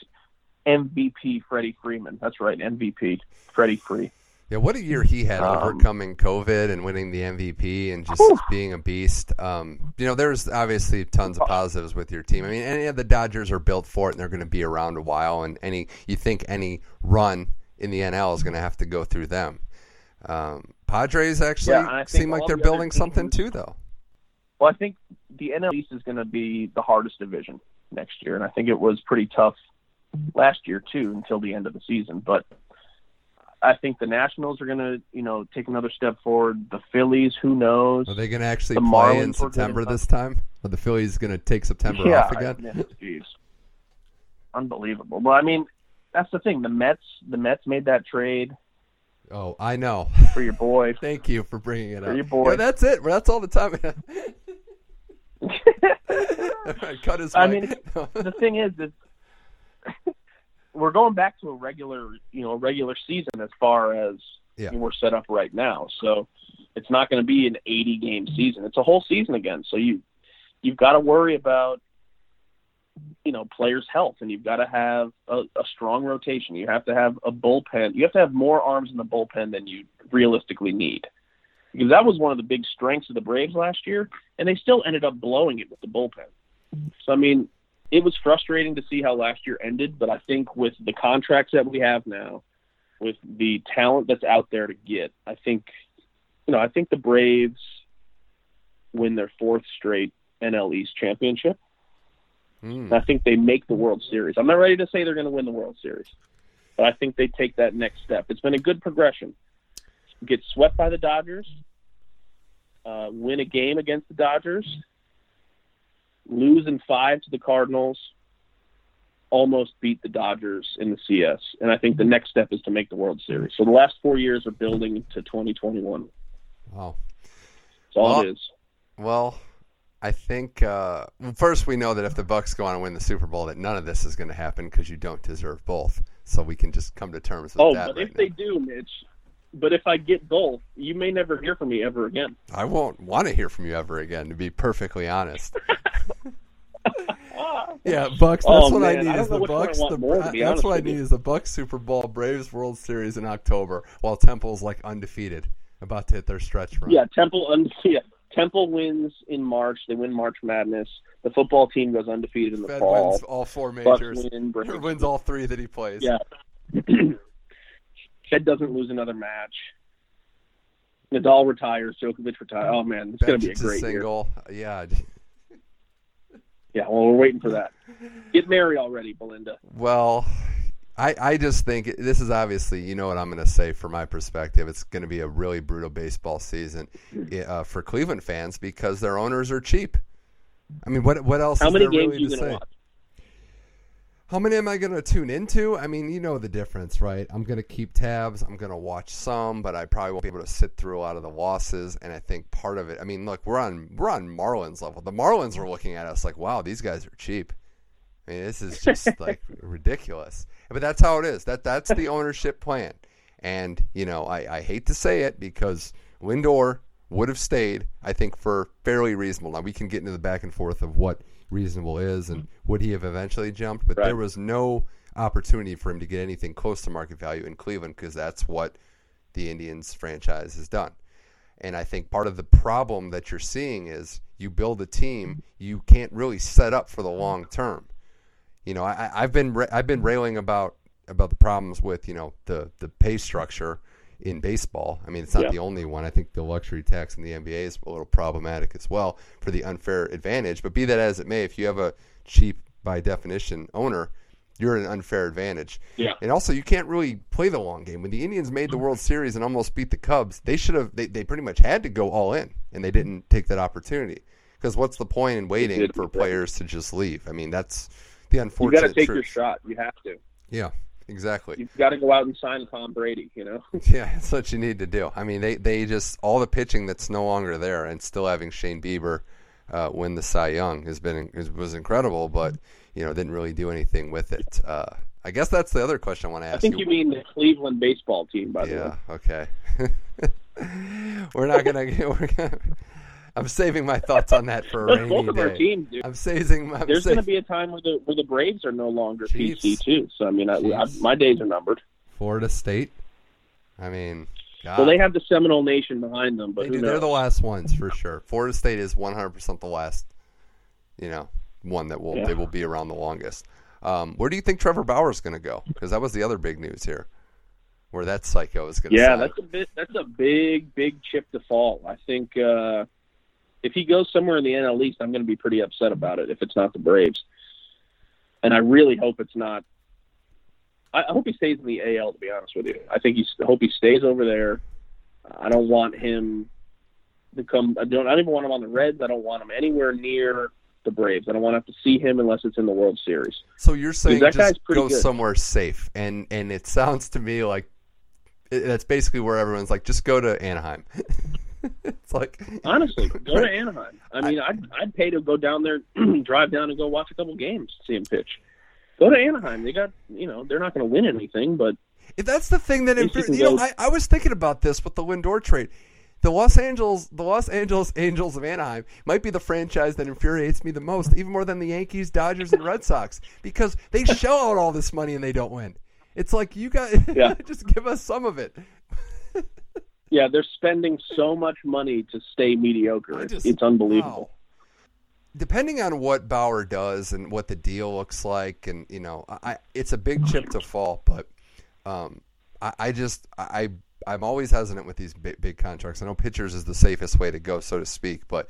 MVP Freddie Freeman. That's right, MVP Freddie Free. Yeah, what a year he had Um, overcoming COVID and winning the MVP and just Whew. being a beast. Um, you know, there's obviously tons of positives with your team. I mean, any of the Dodgers are built for it and they're going to be around a while. And any you think any run in the NL is going to have to go through them. Um, Padres actually Yeah, and I think seem like they're the building something too, though. Well, I think the NL East is going to be the hardest division next year, and I think it was pretty tough last year too until the end of the season. But I think the Nationals are going to, you know, take another step forward. The Phillies, who knows? Are they going to actually The play in Marlins good September this time? Are the Phillies going to take September yeah, off again? yeah, unbelievable. Well, I mean, that's the thing. The Mets, the Mets made that trade Oh, I know. for your boy. <laughs> Thank you for bringing it For up. your boy. Yeah, that's it. That's all the time. <laughs> <laughs> Cut his I mic. mean, the thing is, is we're going back to a regular, you know, a regular season as far as Yeah. we're set up right now. So it's not going to be an 80 game season. It's a whole season again. So you you've got to worry about you know players' health, and you've got to have a, a strong rotation. You have to have a bullpen. You have to have more arms in the bullpen than you realistically need. Because that was one of the big strengths of the Braves last year, and they still ended up blowing it with the bullpen. So I mean, it was frustrating to see how last year ended, but I think with the contracts that we have now, with the talent that's out there to get, I think, you know, I think the Braves win their fourth straight NL East championship. And I think they make the World Series. I'm not ready to say they're going to win the World Series, but I think they take that next step. It's been a good progression. Get swept by the Dodgers, uh, win a game against the Dodgers, lose in five to the Cardinals, almost beat the Dodgers in the CS. And I think the next step is to make the World Series. So the last four years are building to 2021. Wow. That's all Well, it is. Well, I think uh, first we know that if the Bucks go on and win the Super Bowl, that none of this is going to happen because you don't deserve both. So we can just come to terms with Oh, that Oh, but right if now. they do, Mitch, but if I get both, you may never hear from me ever again. I won't want to hear from you ever again, to be perfectly honest. <laughs> yeah, <laughs> Bucks. That's Oh, what I need I is the which one I Bucks. The, more, that's what I need you. is the Bucks Super Bowl, Braves World Series in October, while Temple's like undefeated, about to hit their stretch run. Yeah, Temple. Un- yeah, Temple wins in March. They win March Madness. The football team goes undefeated in the Fed fall. wins all four Bucks majors. win. <laughs> Braves wins all three that he plays. Yeah. <clears throat> Fed doesn't lose another match. Nadal retires. Djokovic retires. Oh man, it's going to be a great year. Yeah. Yeah, well, we're waiting for that. Get married already, Belinda. Well, I, I just think this is obviously, you know what I'm going to say from my perspective. It's going to be a really brutal baseball season uh, for Cleveland fans because their owners are cheap. I mean, what what else How is many there games really are you going to say? watch? How many am I going to tune into? I mean, you know the difference, right? I'm going to keep tabs. I'm going to watch some, but I probably won't be able to sit through a lot of the losses. And I think part of it, I mean, look, we're on we're on Marlins level. The Marlins are looking at us like, wow, these guys are cheap. I mean, this is just <laughs> like ridiculous. But that's how it is. That that's the ownership plan. And you know, I, I hate to say it because Lindor would have stayed. I think for fairly reasonable. Now we can get into the back and forth of what reasonable is and mm-hmm. would he have eventually jumped, but Right. there was no opportunity for him to get anything close to market value in Cleveland because that's what the Indians franchise has done. And I think part of the problem that you're seeing is you build a team, mm-hmm. you can't really set up for the mm-hmm. long term. You know, I, I've been I've been railing about about the problems with you know the the pay structure in baseball. I mean, it's not Yeah. the only one. I think the luxury tax in the NBA is a little problematic as well for the unfair advantage. But be that as it may, if you have a cheap by definition owner, you're at an unfair advantage. Yeah. And also, you can't really play the long game. When the Indians made the World Series and almost beat the Cubs, they should have. They, they pretty much had to go all in, and they didn't take that opportunity. Because what's the point in waiting for players to just leave? I mean, that's the unfortunate. You got to take truth. your shot. You have to. Yeah, exactly. You've got to go out and sign Tom Brady. You know. <laughs> Yeah, that's what you need to do. I mean, they, they just all the pitching that's no longer there, and still having Shane Bieber uh, win the Cy Young has been is, was incredible, but you know didn't really do anything with it. Uh, I guess that's the other question I want to ask. I think you mean the Cleveland baseball team, by the way. yeah. Okay. <laughs> we're not gonna. We're gonna I'm saving my thoughts on that for a rainy both of our day. teams, dude. I'm saving. I'm There's going to be a time where the where the Braves are no longer Chiefs. PC too. So I mean, I, I, my days are numbered. Florida State. I mean, God. Well, they have the Seminole Nation behind them, but they they're the last ones for sure. Florida State is 100% the last, you know, one that will Yeah. they will be around the longest. Um, where do you think Trevor Bauer is going to go? Because that was the other big news here, where that psycho is going to. Yeah, sign. that's a bit. That's a big, big chip to fall. I think uh, if he goes somewhere in the NL East, I'm going to be pretty upset about it. If it's not the Braves, and I really hope it's not. I, hope he stays in the AL. To be honest with you, I think he's. I hope he stays over there. I don't want him to come. I don't. I don't even want him on the Reds. I don't want him anywhere near the Braves. I don't want to have to see him unless it's in the World Series. So you're saying that just go good. somewhere safe, and and it sounds to me like that's basically where everyone's like, just go to Anaheim. <laughs> <laughs> it's like Honestly, <laughs> go to Anaheim. I mean, I'd I'd pay to go down there, <clears throat> drive down and go watch a couple games, see him pitch. Go to Anaheim. They got you know they're not going to win anything, but If that's the thing that you you know, I, I was thinking about this with the Lindor trade. The Los Angeles, the Los Angeles <laughs> Angels of Anaheim might be the franchise that infuriates me the most, even more than the Yankees, Dodgers, and Red Sox, because they shell out all this money and they don't win. It's like you guys Yeah. just give us some of it. Yeah, they're spending so much money to stay mediocre. It's, just- it's unbelievable. wow. Depending on what Bauer does and what the deal looks like, and you know, I, it's a big chip to fall. But um, I, I just I I'm always hesitant with these big, big contracts. I know pitchers is the safest way to go, so to speak, but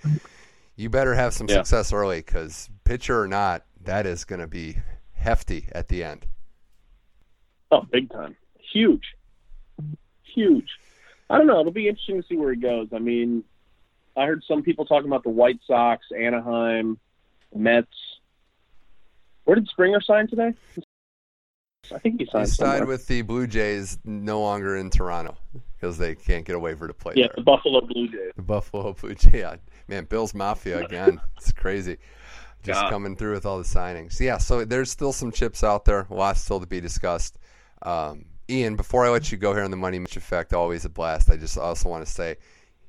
you better have some Yeah. success early because pitcher or not, that is going to be hefty at the end. Oh, big time, huge, huge. I don't know. It'll be interesting to see where he goes. I mean, I heard some people talking about the White Sox, Anaheim, Mets. Where did Springer sign today? I think he He signed signed somewhere. with the Blue Jays, no longer in Toronto because they can't get a waiver to play yeah, there. the Buffalo Blue Jays. The Buffalo Blue Jays. <laughs> Yeah, man, Bill's Mafia again. <laughs> it's crazy. Just God. coming through with all the signings. Yeah, so there's still some chips out there. A lot still to be discussed. Um, Ian, before I let you go here on the Money Mitch Effect, always a blast. I just also want to say,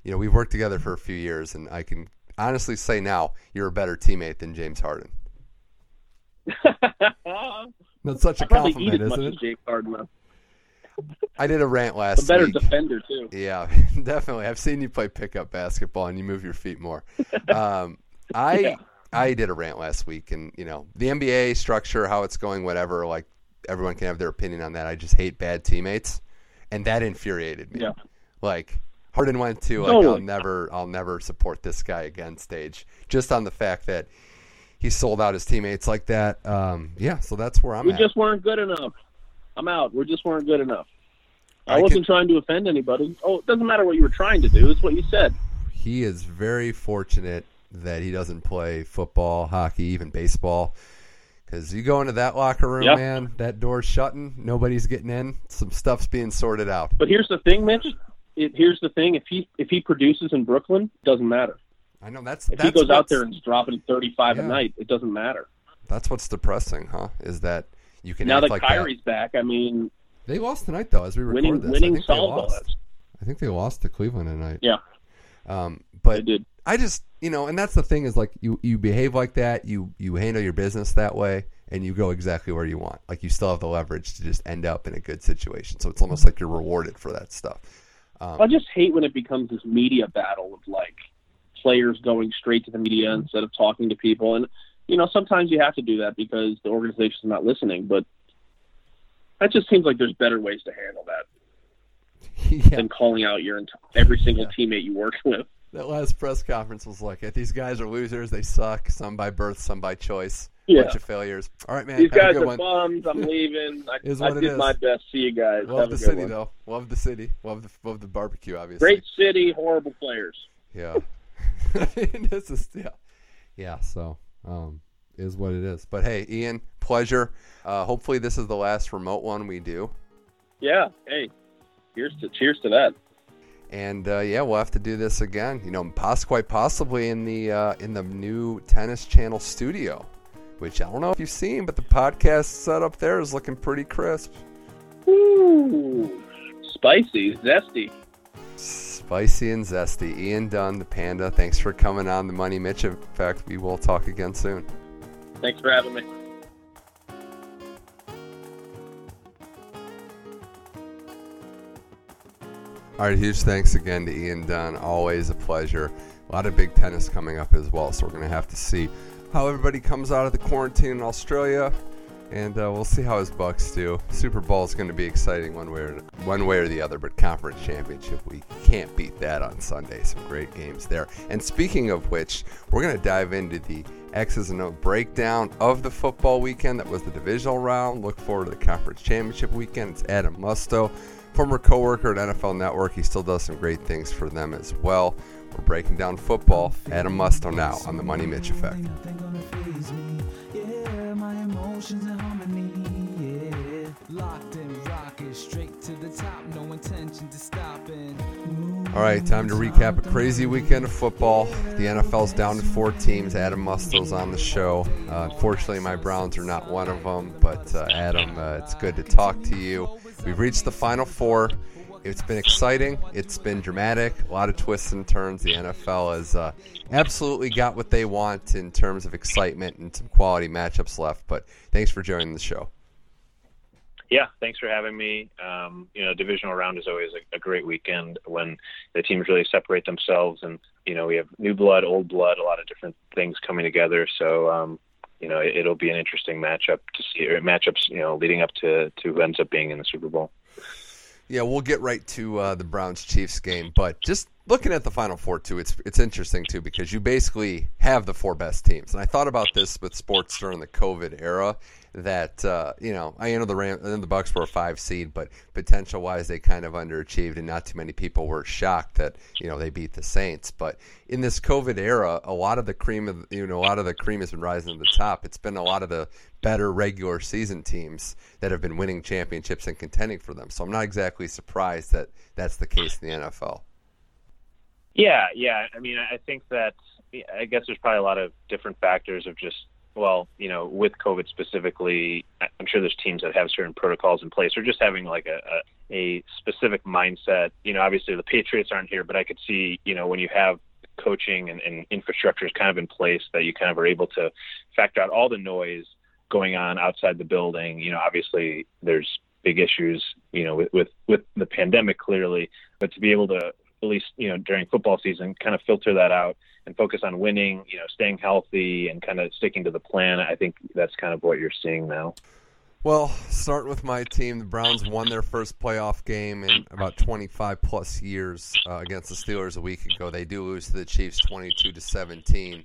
you know, we've worked together for a few years, and I can honestly say now you're a better teammate than James Harden. <laughs> That's such a compliment, isn't it? Jake Harden. I did a rant <laughs> last week. A better week. defender too. Yeah, <laughs> definitely. I've seen you play pickup basketball and you move your feet more. Um, I Yeah. I did a rant last week, and you know the NBA structure, how it's going, whatever. Like everyone can have their opinion on that. I just hate bad teammates, and that infuriated me. Yeah. Like Harden went to like I'll never I'll never support this guy again stage, just on the fact that he sold out his teammates like that. Um, yeah, so that's where I'm at We at. just weren't good enough. I'm out. We just weren't good enough. I, I wasn't trying to offend anybody. Oh, it doesn't matter what you were trying to do. It's what you said. he is very fortunate that he doesn't play football, hockey, even baseball. Because you go into that locker room, Yeah. man, that door's shutting. Nobody's getting in. Some stuff's being sorted out. But here's the thing, Mitch. It, here's the thing. If he if he produces in Brooklyn, doesn't matter. I know that's If that's he goes out there and is dropping 35 Yeah. a night, it doesn't matter. That's what's depressing, huh? Is that you can Now that like Kyrie's back, I mean. They lost tonight, though, as we record winning this. I think they lost. I think they lost to Cleveland tonight. Yeah, Um, but did. I just, you know, and that's the thing is like you you behave like that, you you handle your business that way, and you go exactly where you want. Like you still have the leverage to just end up in a good situation. So it's almost like you're rewarded for that stuff. Um, I just hate when it becomes this media battle of like players going straight to the media instead of talking to people. And you know, sometimes you have to do that because the organization's not listening. But that just seems like there's better ways to handle that <laughs> yeah, than calling out your every single teammate you work <laughs> with. That last press conference was like, it. these guys are losers. They suck. Some by birth, some by choice. Yeah. Bunch of failures. All right, man. These have a guys good are one. bums. I'm <laughs> leaving. I, Is I did is. my best. See you guys. Love the city, one. though. Love the city. Love the love the barbecue, obviously. Great city, horrible players. Yeah. <laughs> I mean, this is yeah, yeah. So, um, is what it is. But hey, Ian, pleasure. Uh, hopefully, this is the last remote one we do. Yeah. Hey, cheers to cheers to that. And uh, yeah, we'll have to do this again. You know, poss- quite possibly in the uh, in the new Tennis Channel studio, which I don't know if you've seen, but the podcast setup there is looking pretty crisp. Ooh, spicy, zesty. Spicy and zesty. Ian Dunn, the panda. Thanks for coming on the Money Mitch Effect. We will talk again soon. Thanks for having me. All right, huge thanks again to Ian Dunn. Always a pleasure. A lot of big tennis coming up as well, so we're going to have to see how everybody comes out of the quarantine in Australia, and uh, we'll see how his Bucks do. Super Bowl is going to be exciting one way or one way or the other, but conference championship we can't beat that on Sunday. Some great games there. And speaking of which, we're going to dive into the X's and O breakdown of the football weekend. That was the divisional round. Look forward to the conference championship weekend. It's Adam Musto former coworker at NFL Network. He still does some great things for them as well. We're breaking down football. Adam Musto now on the Money Mitch Effect. Nothing gonna faze me. Yeah, my emotions in harmony. Yeah, locked in rocket straight to the top. No intention to stopping. All right, time to recap a crazy weekend of football. The NFL's down to four teams. Adam Musto's on the show. Uh, unfortunately, my Browns are not one of them, but uh, Adam, uh, it's good to talk to you. We've reached the final four. It's been exciting. It's been dramatic. A lot of twists and turns. The NFL has uh, absolutely got what they want in terms of excitement and some quality matchups left. But thanks for joining the show. Yeah, thanks for having me. Um, you know, divisional round is always a, a great weekend when the teams really separate themselves, and you know we have new blood, old blood, a lot of different things coming together. So um, you know it, it'll be an interesting matchup to see, or matchups you know leading up to to who ends up being in the Super Bowl. Yeah, we'll get right to uh, the Browns Chiefs game, but just looking at the Final Four too, it's it's interesting too because you basically have the four best teams, and I thought about this with sports during the COVID era. That uh, you know, I know the Ram and the Bucks were a five seed, but potential wise they kind of underachieved, and not too many people were shocked that you know they beat the Saints. But in this COVID era, a lot of the cream of you know a lot of the cream has been rising to the top. It's been a lot of the better regular season teams that have been winning championships and contending for them. So I'm not exactly surprised that that's the case in the NFL. Yeah, yeah. I mean, I think that I guess there's probably a lot of different factors of just well, you know, with COVID specifically, I'm sure there's teams that have certain protocols in place or just having like a, a, a specific mindset. You know, obviously the Patriots aren't here, but I could see, you know, when you have coaching and, and infrastructure is kind of in place that you kind of are able to factor out all the noise going on outside the building. You know, obviously there's big issues, you know, with, with, with the pandemic clearly, but to be able to at least, you know, during football season, kind of filter that out and focus on winning, you know, staying healthy and kind of sticking to the plan. I think that's kind of what you're seeing now. Well, starting with my team, the Browns won their first playoff game in about 25 plus years uh, against the Steelers a week ago. They do lose to the Chiefs 22 to 17.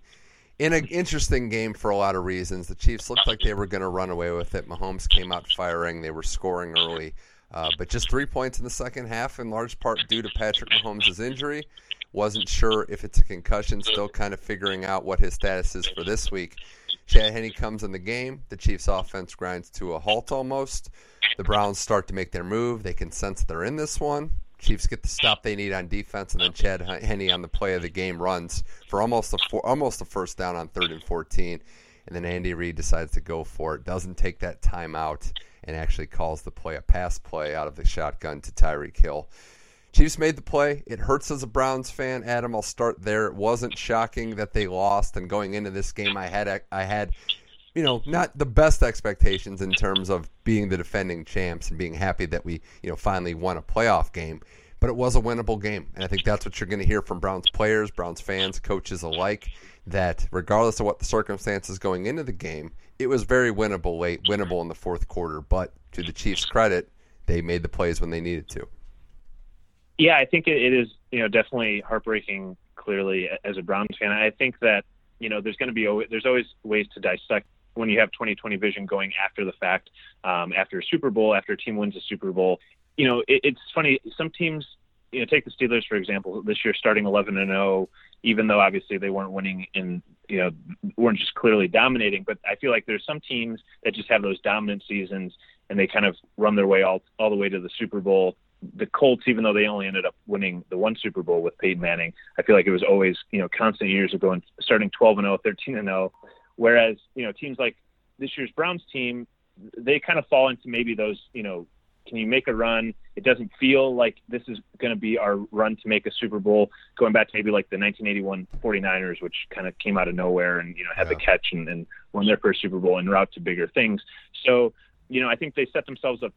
In an interesting game for a lot of reasons, the Chiefs looked like they were going to run away with it. Mahomes came out firing. They were scoring early, uh, but just three points in the second half, in large part due to Patrick Mahomes' injury. Wasn't sure if it's a concussion. Still kind of figuring out what his status is for this week. Chad Henne comes in the game. The Chiefs' offense grinds to a halt almost. The Browns start to make their move. They can sense they're in this one. Chiefs get the stop they need on defense, and then Chad Henne on the play of the game runs for almost a four, almost a first down on third and fourteen, and then Andy Reid decides to go for it. Doesn't take that timeout and actually calls the play a pass play out of the shotgun to Tyreek Hill. Chiefs made the play. It hurts as a Browns fan, Adam. I'll start there. It wasn't shocking that they lost, and going into this game, I had I had, you know, not the best expectations in terms of being the defending champs and being happy that we, you know, finally won a playoff game. But it was a winnable game, and I think that's what you're going to hear from Browns players, Browns fans, coaches alike. That regardless of what the circumstances going into the game, it was very winnable late, winnable in the fourth quarter. But to the Chiefs' credit, they made the plays when they needed to. Yeah, I think it is, you know, definitely heartbreaking. Clearly, as a Browns fan, I think that you know there's going to be there's always ways to dissect when you have 2020 vision going after the fact, um, after a Super Bowl, after a team wins a Super Bowl. You know, it, it's funny. Some teams, you know, take the Steelers for example. This year, starting 11 and 0, even though obviously they weren't winning in, you know, weren't just clearly dominating. But I feel like there's some teams that just have those dominant seasons and they kind of run their way all all the way to the Super Bowl the Colts, even though they only ended up winning the one Super Bowl with Peyton Manning, I feel like it was always, you know, constant years of going starting 12 and 0, 13 and 0. Whereas, you know, teams like this year's Browns team, they kind of fall into maybe those, you know, can you make a run? It doesn't feel like this is going to be our run to make a Super Bowl. Going back to maybe like the 1981 49ers, which kind of came out of nowhere and you know had yeah. the catch and, and won their first Super Bowl and route to bigger things. So you know I think they set themselves up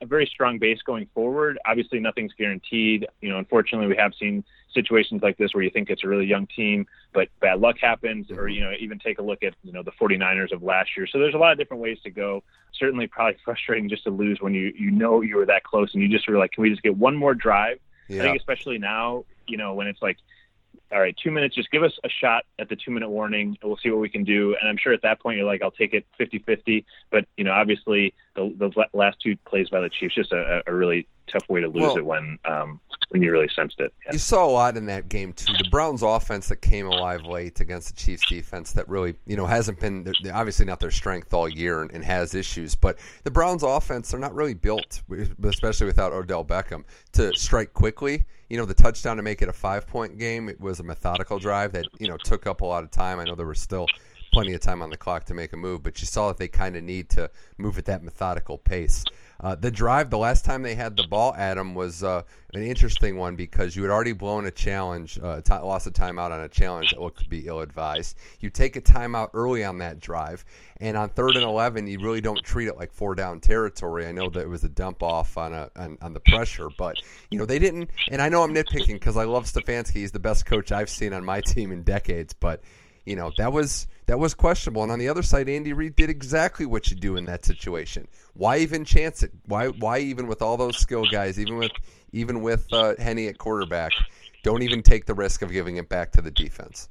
a very strong base going forward. Obviously, nothing's guaranteed. You know, unfortunately, we have seen situations like this where you think it's a really young team, but bad luck happens, or mm-hmm. you know, even take a look at you know the 49ers of last year. So there's a lot of different ways to go. Certainly, probably <laughs> frustrating just to lose when you you know you were that close and you just were like, can we just get one more drive? Yeah. I think especially now, you know, when it's like all right, two minutes, just give us a shot at the two minute warning. And we'll see what we can do. And I'm sure at that point you're like, I'll take it 50 50. But, you know, obviously the, the last two plays by the Chiefs, just a, a really tough way to lose well, it when um, when you really sensed it. Yeah. You saw a lot in that game too. The Browns' offense that came alive late against the Chiefs' defense that really, you know, hasn't been obviously not their strength all year and, and has issues. But the Browns' offense, they're not really built, especially without Odell Beckham, to strike quickly. You know, the touchdown to make it a five-point game. It was a methodical drive that you know took up a lot of time. I know there was still plenty of time on the clock to make a move, but you saw that they kind of need to move at that methodical pace. Uh, the drive, the last time they had the ball, Adam, was uh, an interesting one because you had already blown a challenge, uh, t- lost a timeout on a challenge that looked to be ill advised. You take a timeout early on that drive, and on third and 11, you really don't treat it like four down territory. I know that it was a dump off on, a, on, on the pressure, but, you know, they didn't, and I know I'm nitpicking because I love Stefanski. He's the best coach I've seen on my <laughs> team in decades, but you know that was that was questionable. And on the other side, Andy Reid did exactly what you do in that situation. Why even chance it? Why why even with all those skill guys, even with even with uh, Henne at quarterback, don't even take the risk of giving it back to the defense.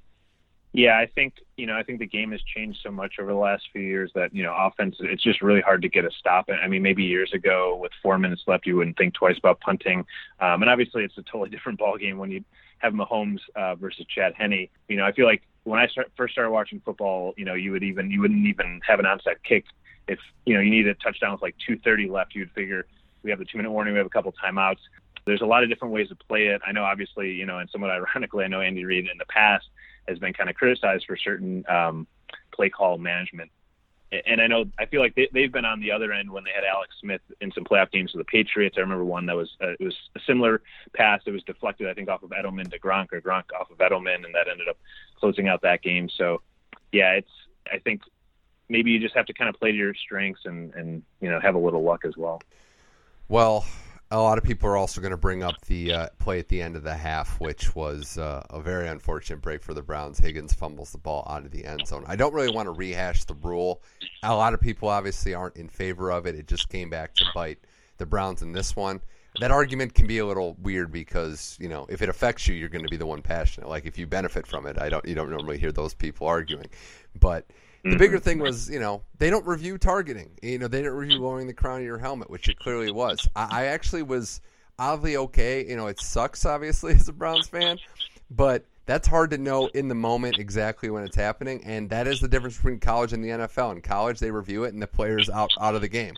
Yeah, I think you know I think the game has changed so much over the last few years that you know offense it's just really hard to get a stop. I mean, maybe years ago with four minutes left, you wouldn't think twice about punting, um, and obviously it's a totally <laughs> different ball game when you have Mahomes uh, versus Chad Henne. You know, I feel like when I start, first started watching football, you know, you would even you wouldn't even have an onside kick if you know you needed a touchdown with like 2:30 left. You'd figure we have the two minute warning, we have a couple timeouts. There's a lot of different ways to play it. I know, obviously, you know, and somewhat ironically, I know Andy Reid in the past has been kind of criticized for certain um, play call management. And I know I feel like they, they've been on the other end when they had Alex Smith in some playoff games with the Patriots. I remember one that was uh, it was a similar pass. It was deflected, I think, off of Edelman to Gronk or Gronk off of Edelman, and that ended up closing out that game. So, yeah, it's I think maybe you just have to kind of play to your strengths and and you know have a little luck as well. Well, a lot of people are also going to bring up the uh, play at the end of the half, which was uh, a very unfortunate break for the Browns. Higgins fumbles the ball out of the end zone. I don't really want to rehash the rule. A lot of people obviously aren't in favor of it. It just came back to bite the Browns in this one. That argument can be a little weird because you know if it affects you, you're going to be the one passionate. Like if you benefit from it, I don't. You don't normally hear those people arguing, but the mm-hmm. bigger thing was, you know, they don't review targeting. You know, they didn't review lowering the crown of your helmet, which it clearly was. I, I actually was oddly okay. You know, it sucks obviously <laughs> as a Browns fan, but that's hard to know in the moment exactly when it's happening, and that is the difference between college and the NFL. In college, they review it, and the players out out of the game.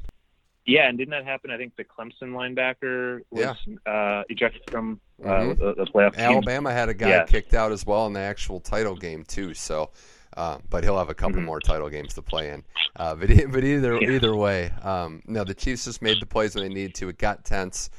Yeah, and didn't that happen? I think the Clemson linebacker was yeah. uh, ejected from uh, mm-hmm. the, the playoff. Alabama had a guy yeah. kicked out as well in the actual title game too. So uh, but he'll have a couple mm-hmm. more title games to play in. Uh, but but either yeah. either way, um, no, the Chiefs just made the plays when they needed to. It got tense.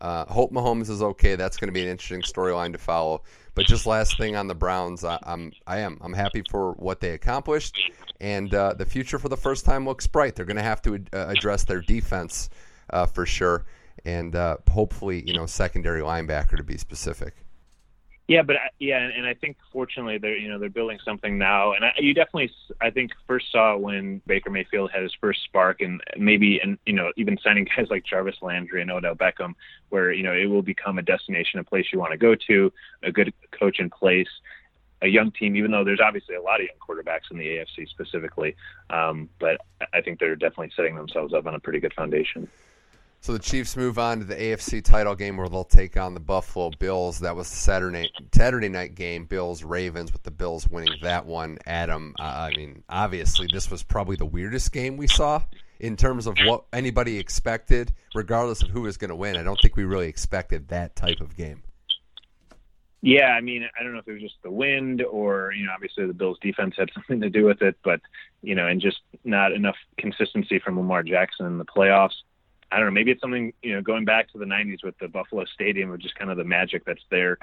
Uh, hope Mahomes is okay. That's going to be an interesting storyline to follow. But just last thing on the Browns, I, am I am I'm happy for what they accomplished, and uh, the future for the first time looks bright. They're going to have to uh, address their defense uh, for sure, and hopefully you know secondary linebacker to be specific. Yeah, but yeah, and I think fortunately they're you know they're building something now, and I, you definitely I think first saw when Baker Mayfield had his first spark, and maybe and you know even signing guys like Jarvis Landry and Odell Beckham, where you know it will become a destination, a place you want to go to, a good coach in place, a young team. Even though there's obviously a lot of young quarterbacks in the AFC specifically, um, but I think they're definitely setting themselves up on a pretty good foundation. So the Chiefs move on to the AFC title game where they'll take on the Buffalo Bills. That was the Saturday Saturday night game, Bills Ravens, with the Bills winning that one. Adam, uh, I mean, obviously this was probably the weirdest game we saw in terms of what anybody expected, regardless of who was going to win. I don't think we really expected that type of game. Yeah, I mean, I don't know if it was just the wind or, you know, obviously the Bills defense had <laughs> something to do with it, but, you know, and just not enough consistency from Lamar Jackson in the playoffs. I don't know, maybe it's something, you know, going back to the 90s with the Buffalo Stadium, or just kind of the magic that's there.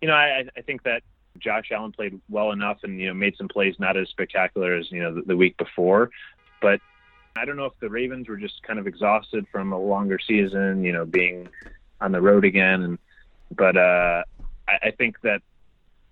You know, I, I think that Josh Allen played well enough and, you know, made some plays not as spectacular as, you know, the, the week before. But I don't know if the Ravens were just kind of exhausted from a longer season, you know, being on the road again. And, but uh, I, I think that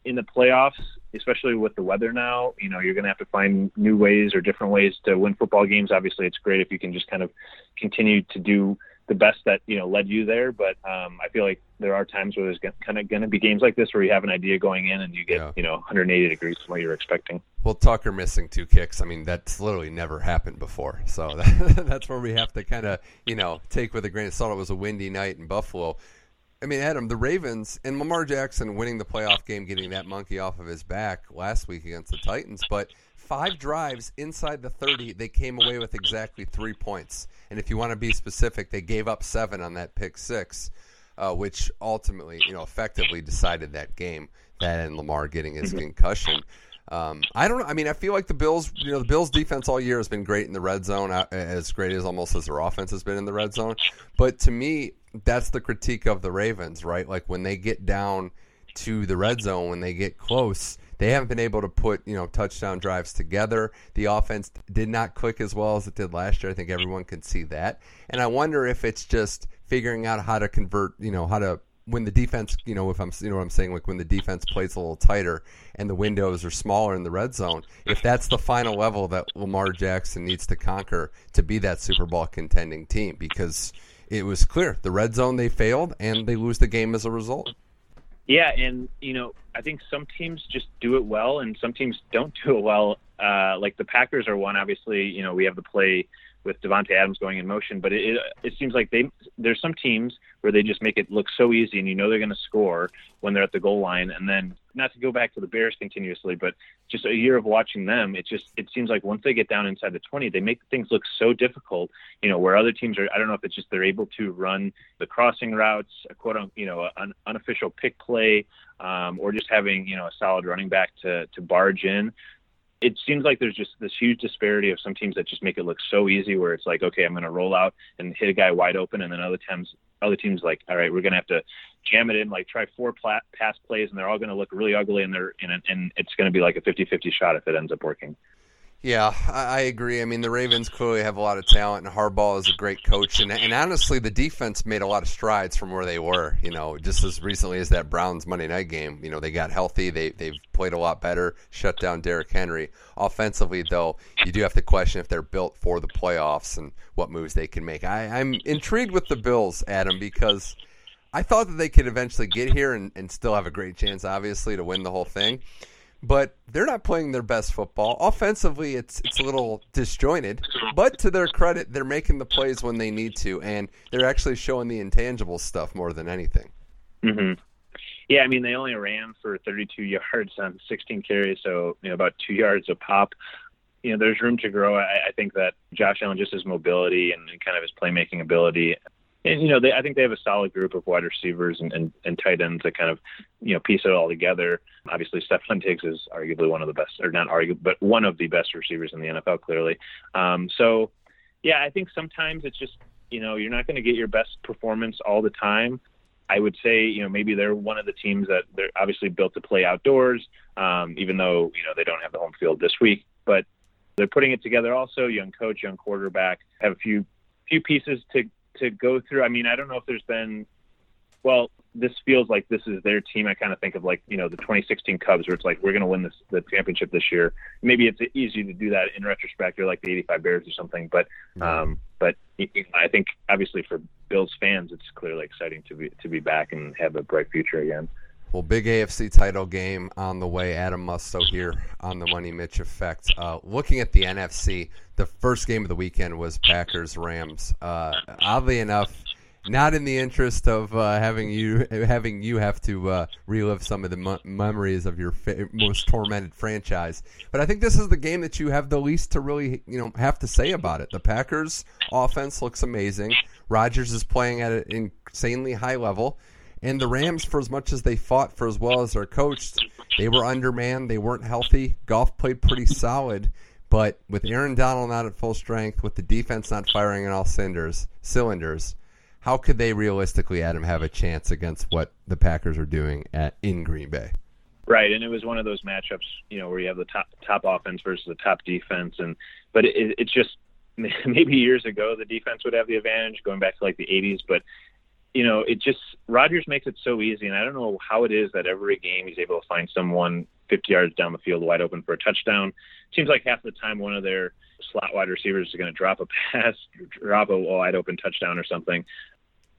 in the playoffs, especially with the weather now, you know, you're going to have to find new ways or different ways to win football games. Obviously, it's great if you can just kind of continue to do the best that you know led you there. But um, I feel like there are times where there's kind of going to be games like this where you have an idea going in and you get yeah. you know 180 degrees from what you're expecting. Well, Tucker missing two kicks. I mean, that's literally never happened before. So that, <laughs> that's where we have to kind of you know take with a grain of salt. It was a windy night in Buffalo. I mean, Adam, the Ravens and Lamar Jackson winning the playoff game, getting that monkey off of his back last week against the Titans, but five drives inside the 30, they came away with exactly three points. And if you want to be specific, they gave up seven on that pick six, uh, which ultimately, you know, effectively decided that game. That and Lamar getting his mm-hmm. concussion. Um, I don't know. I mean, I feel like the Bills, you know, the Bills' defense all year has been great in the red zone, uh, as great as almost as their offense has been in the red zone. But to me, that's the critique of the Ravens, right? Like when they get down to the red zone, when they get close, they haven't been able to put you know touchdown drives together. The offense did not click as well as it did last year. I think everyone can see that, and I wonder if it's just figuring out how to convert, you know, how to when the defense, you know, if I'm, you know, what I'm saying, like when the defense plays a little tighter and the windows are smaller in the red zone, if that's the final level that Lamar Jackson needs to conquer to be that Super Bowl contending team, because it was clear the red zone they failed and they lose the game as a result. Yeah, and you know I think some teams just do it well and some teams don't do it well. Uh, like the Packers are one. Obviously, you know we have the play with Davante Adams going in motion, but it, it seems like they there's some teams where they just make it look so easy, and you know they're going to score when they're at the goal line, and then not to go back to the Bears continuously, but just a year of watching them, it just it seems like once they get down inside the 20, they make things look so difficult. You know, where other teams are, I don't know if it's just they're able to run the crossing routes, a quote unquote, you know, an unofficial pick play, um, or just having you know a solid running back to to barge in it seems like there's just this huge disparity of some teams that just make it look so easy where it's like okay i'm going to roll out and hit a guy wide open and then other times other teams like all right we're going to have to jam it in like try four pla- pass plays and they're all going to look really ugly and they're and, and it's going to be like a 50-50 shot if it ends up working yeah, I, agree. I mean, the Ravens clearly have a lot of talent, and Harbaugh is a great coach. And, and honestly, the defense made a lot of strides from where they were. You know, just as recently as that Browns Monday night game. You know, they got healthy. They they've played a lot better. Shut down Derrick Henry. Offensively, though, you do have to question if they're built for the playoffs and what moves they can make. I, I'm intrigued with the Bills, Adam, because. I thought that they could eventually get here and, and still have a great chance, obviously, to win the whole thing but they're not playing their best football. Offensively, it's it's a little disjointed, but to their credit, they're making the plays when they need to, and they're actually showing the intangible stuff more than anything. Mm-hmm. Yeah, I mean they only ran for 32 <laughs> yards on 16 carries, so you know about two yards a pop. You know, there's room to grow. I, I think that Josh Allen, just his mobility and, and kind of his playmaking ability, and you know, they, I think they have a solid group of wide receivers and, and, and tight ends that kind of, you know, piece it all together. Obviously, Stefon Diggs is arguably one of the best, or not arguably, but one of the best receivers in the NFL, clearly. Um, so, yeah, I think sometimes it's just, you know, you're not going to get your best performance all the time. I would say, you know, maybe they're one of the teams that they're obviously built to play outdoors, um, even though, you know, they don't have the home field this week. But they're putting it together also, young coach, young quarterback, have a few few pieces to to go through. I mean, I don't know if there's been, well, this feels like this is their team. I kind of think of like you know the 2016 Cubs, where it's like we're going to win this the championship this year. Maybe it's easy to do that in retrospect, or like the '85 Bears or something. But um, but I think obviously for Bills fans, it's clearly exciting to be to be back and have a bright future again. Well, big AFC title game on the way. Adam Musto here on the Money Mitch Effect. Uh, looking at the NFC, the first game of the weekend was Packers Rams. Uh, oddly enough, not in the interest of uh, having you having you have to uh, relive some of the mo- memories of your fa- most tormented franchise. But I think this is the game that you have the least to really you know have to say about it. The Packers offense looks amazing. Rodgers is playing at an insanely high level. And the Rams, for as much as they fought for as well as they're coached, they were undermanned. They weren't healthy. Goff played pretty solid, but with Aaron Donald not at full strength, with the defense not firing on all cylinders, cylinders, how could they realistically, Adam, have a chance against what the Packers are doing at in Green Bay? Right, and it was one of those matchups, you know, where you have the top top offense versus the top defense, and but it, it's just <laughs> maybe years ago the defense would have the advantage going back to like the 80s, but you know, it just Rodgers makes it so easy, and I don't know how it is that every game he's able to find someone 50 yards down the field wide open for a touchdown. Seems like half the time one of their slot wide receivers is going to drop a <laughs> pass, drop a wide open touchdown or something.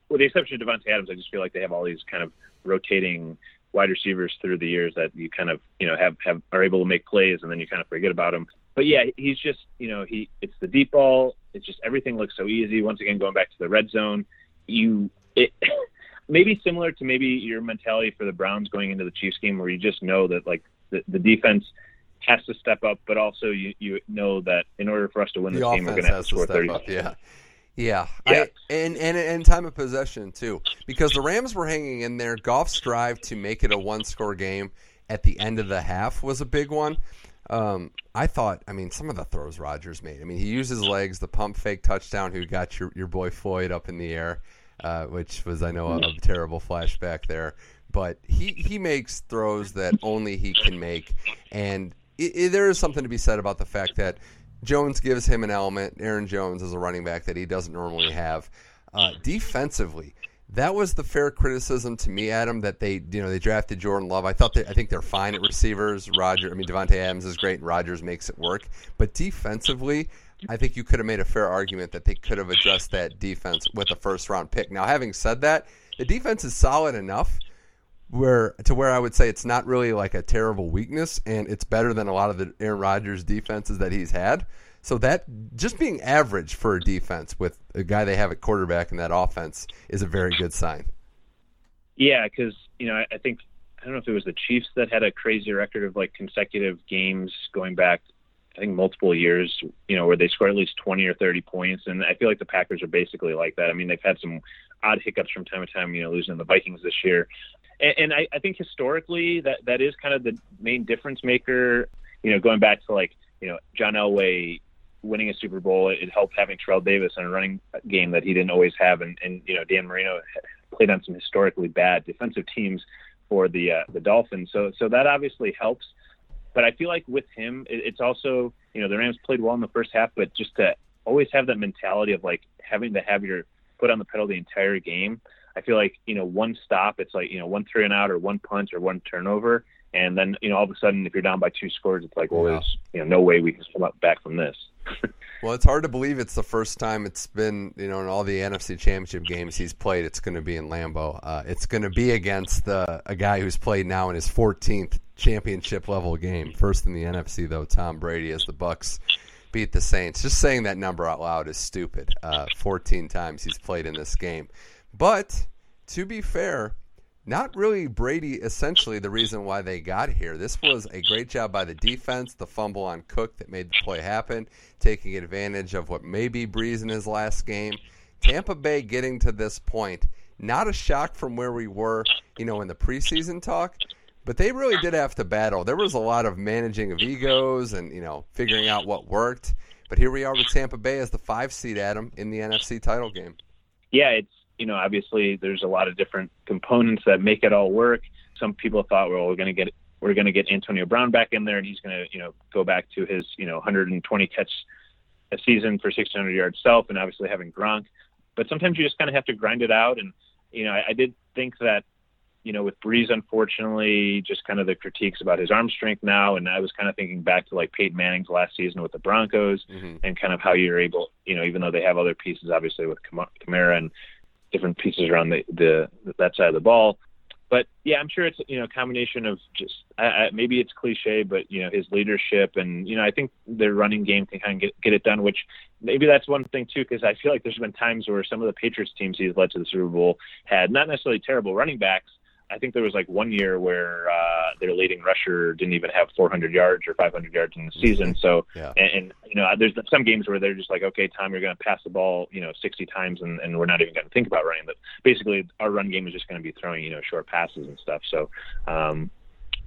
With the exception of Davante Adams, I just feel like they have all these kind of rotating wide receivers through the years that you kind of you know have have are able to make plays and then you kind of forget about them. But yeah, he's just you know he it's the deep ball. It's just everything looks so easy. Once again, going back to the red zone, you it <laughs> maybe similar to maybe your mentality for the Browns going into the Chiefs game, where you just know that like the, the defense has to step up, but also you you know that in order for us to win the this game, we're going to have to score thirty. Up, yeah. Yeah, yeah. I, and, and and time of possession too, because the Rams were hanging in there. Goff's drive to make it a one-score game at the end of the half was a big one. Um, I thought, I mean, some of the throws Rodgers made. I mean, he used his legs, the pump fake touchdown, who got your your boy Floyd up in the air uh, which was I know a, a terrible flashback there. But he he makes throws that only he can make, and it, it, there is something to be said about the fact that Jones gives him an element. Aaron Jones is a running back that he doesn't normally have. Uh, defensively, that was the fair criticism to me, Adam, that they you know they drafted Jordan Love. I thought they, I think they're fine at receivers. Roger, I mean Davante Adams is great, and Rodgers makes it work. But defensively, I think you could have made a fair argument that they could have addressed that defense with a first round pick. Now, having said that, the defense is solid enough where to where I would say it's not really like a terrible weakness, and it's better than a lot of the Aaron Rodgers defenses that he's had. So that just being average for a defense with a guy they have at quarterback in that offense is a very good sign. Yeah, because you know I, I think I don't know if it was the Chiefs that had a crazy record of like consecutive games going back I think multiple years, you know, where they score at least 20 or 30 points. And I feel like the Packers are basically like that. I mean, they've had some odd hiccups from time to time, you know, losing the Vikings this year. And, and I, I think historically that that is kind of the main difference maker. you know, going back to like you know John Elway winning a Super Bowl, it helped having Terrell Davis on a running game that he didn't always have, and, and you know Dan Marino played on some historically bad defensive teams for the uh, the Dolphins, so so that obviously helps. But I feel like with him, it, it's also you know the Rams played well in the first half, but just to always have that mentality of like having to have your foot on the pedal the entire game. I feel like you know one stop, it's like you know one three and out or one punt or one turnover, and then you know all of a sudden if you're down by two scores, it's like well, yeah. there's you know no way we can come back from this. <laughs> well, it's hard to believe it's the first time it's been, you know, in all the NFC Championship games he's played. It's going to be in Lambeau. Uh, it's going to be against the, a guy who's played now in his 14th championship level game. First in the NFC though, Tom Brady as the Bucs beat the Saints. Just saying that number out loud is stupid. Uh, 14 times he's played in this game, but to be fair, not really Brady essentially the reason why they got here. This was a great job by the defense, the fumble on Cook that made the play happen, taking advantage of what may be Brees in his last game. Tampa Bay getting to this point, not a shock from where we were, you know, in the preseason talk, but they really did have to battle. There was a lot of managing of egos and, you know, figuring out what worked. But here we are with Tampa Bay as the five seed, Adam, in the NFC title game. Yeah, it's you know, obviously there's a lot of different components that make it all work. Some people thought, well, we're going to get we're going to get Antonio Brown back in there, and he's going to you know go back to his you know 120 catch a season for 600 yards self, and obviously having Gronk. But sometimes you just kind of have to grind it out, and you know, I, I did think that you know, with Brees, unfortunately, just kind of the critiques about his arm strength now. And I was kind of thinking back to like Peyton Manning's last season with the Broncos mm-hmm. and kind of how you're able, you know, even though they have other pieces, obviously with Kamara and different pieces around the, the that side of the ball. But yeah, I'm sure it's you know a combination of just I, I, maybe it's cliche, but you know his leadership and you know I think their running game can kind of get get it done. Which maybe that's one thing too, because I feel like there's been times where some of the Patriots teams he's led to the Super Bowl had not necessarily terrible running backs, I think there was like one year where uh, their leading rusher didn't even have 400 yards or 500 yards in the season. So, yeah. and, and you know, there's some games where they're just like, okay, Tom, you're going to pass the ball, you know, 60 times, and, and we're not even going to think about running. But basically, our run game is just going to be throwing, you know, short passes and stuff. So, um,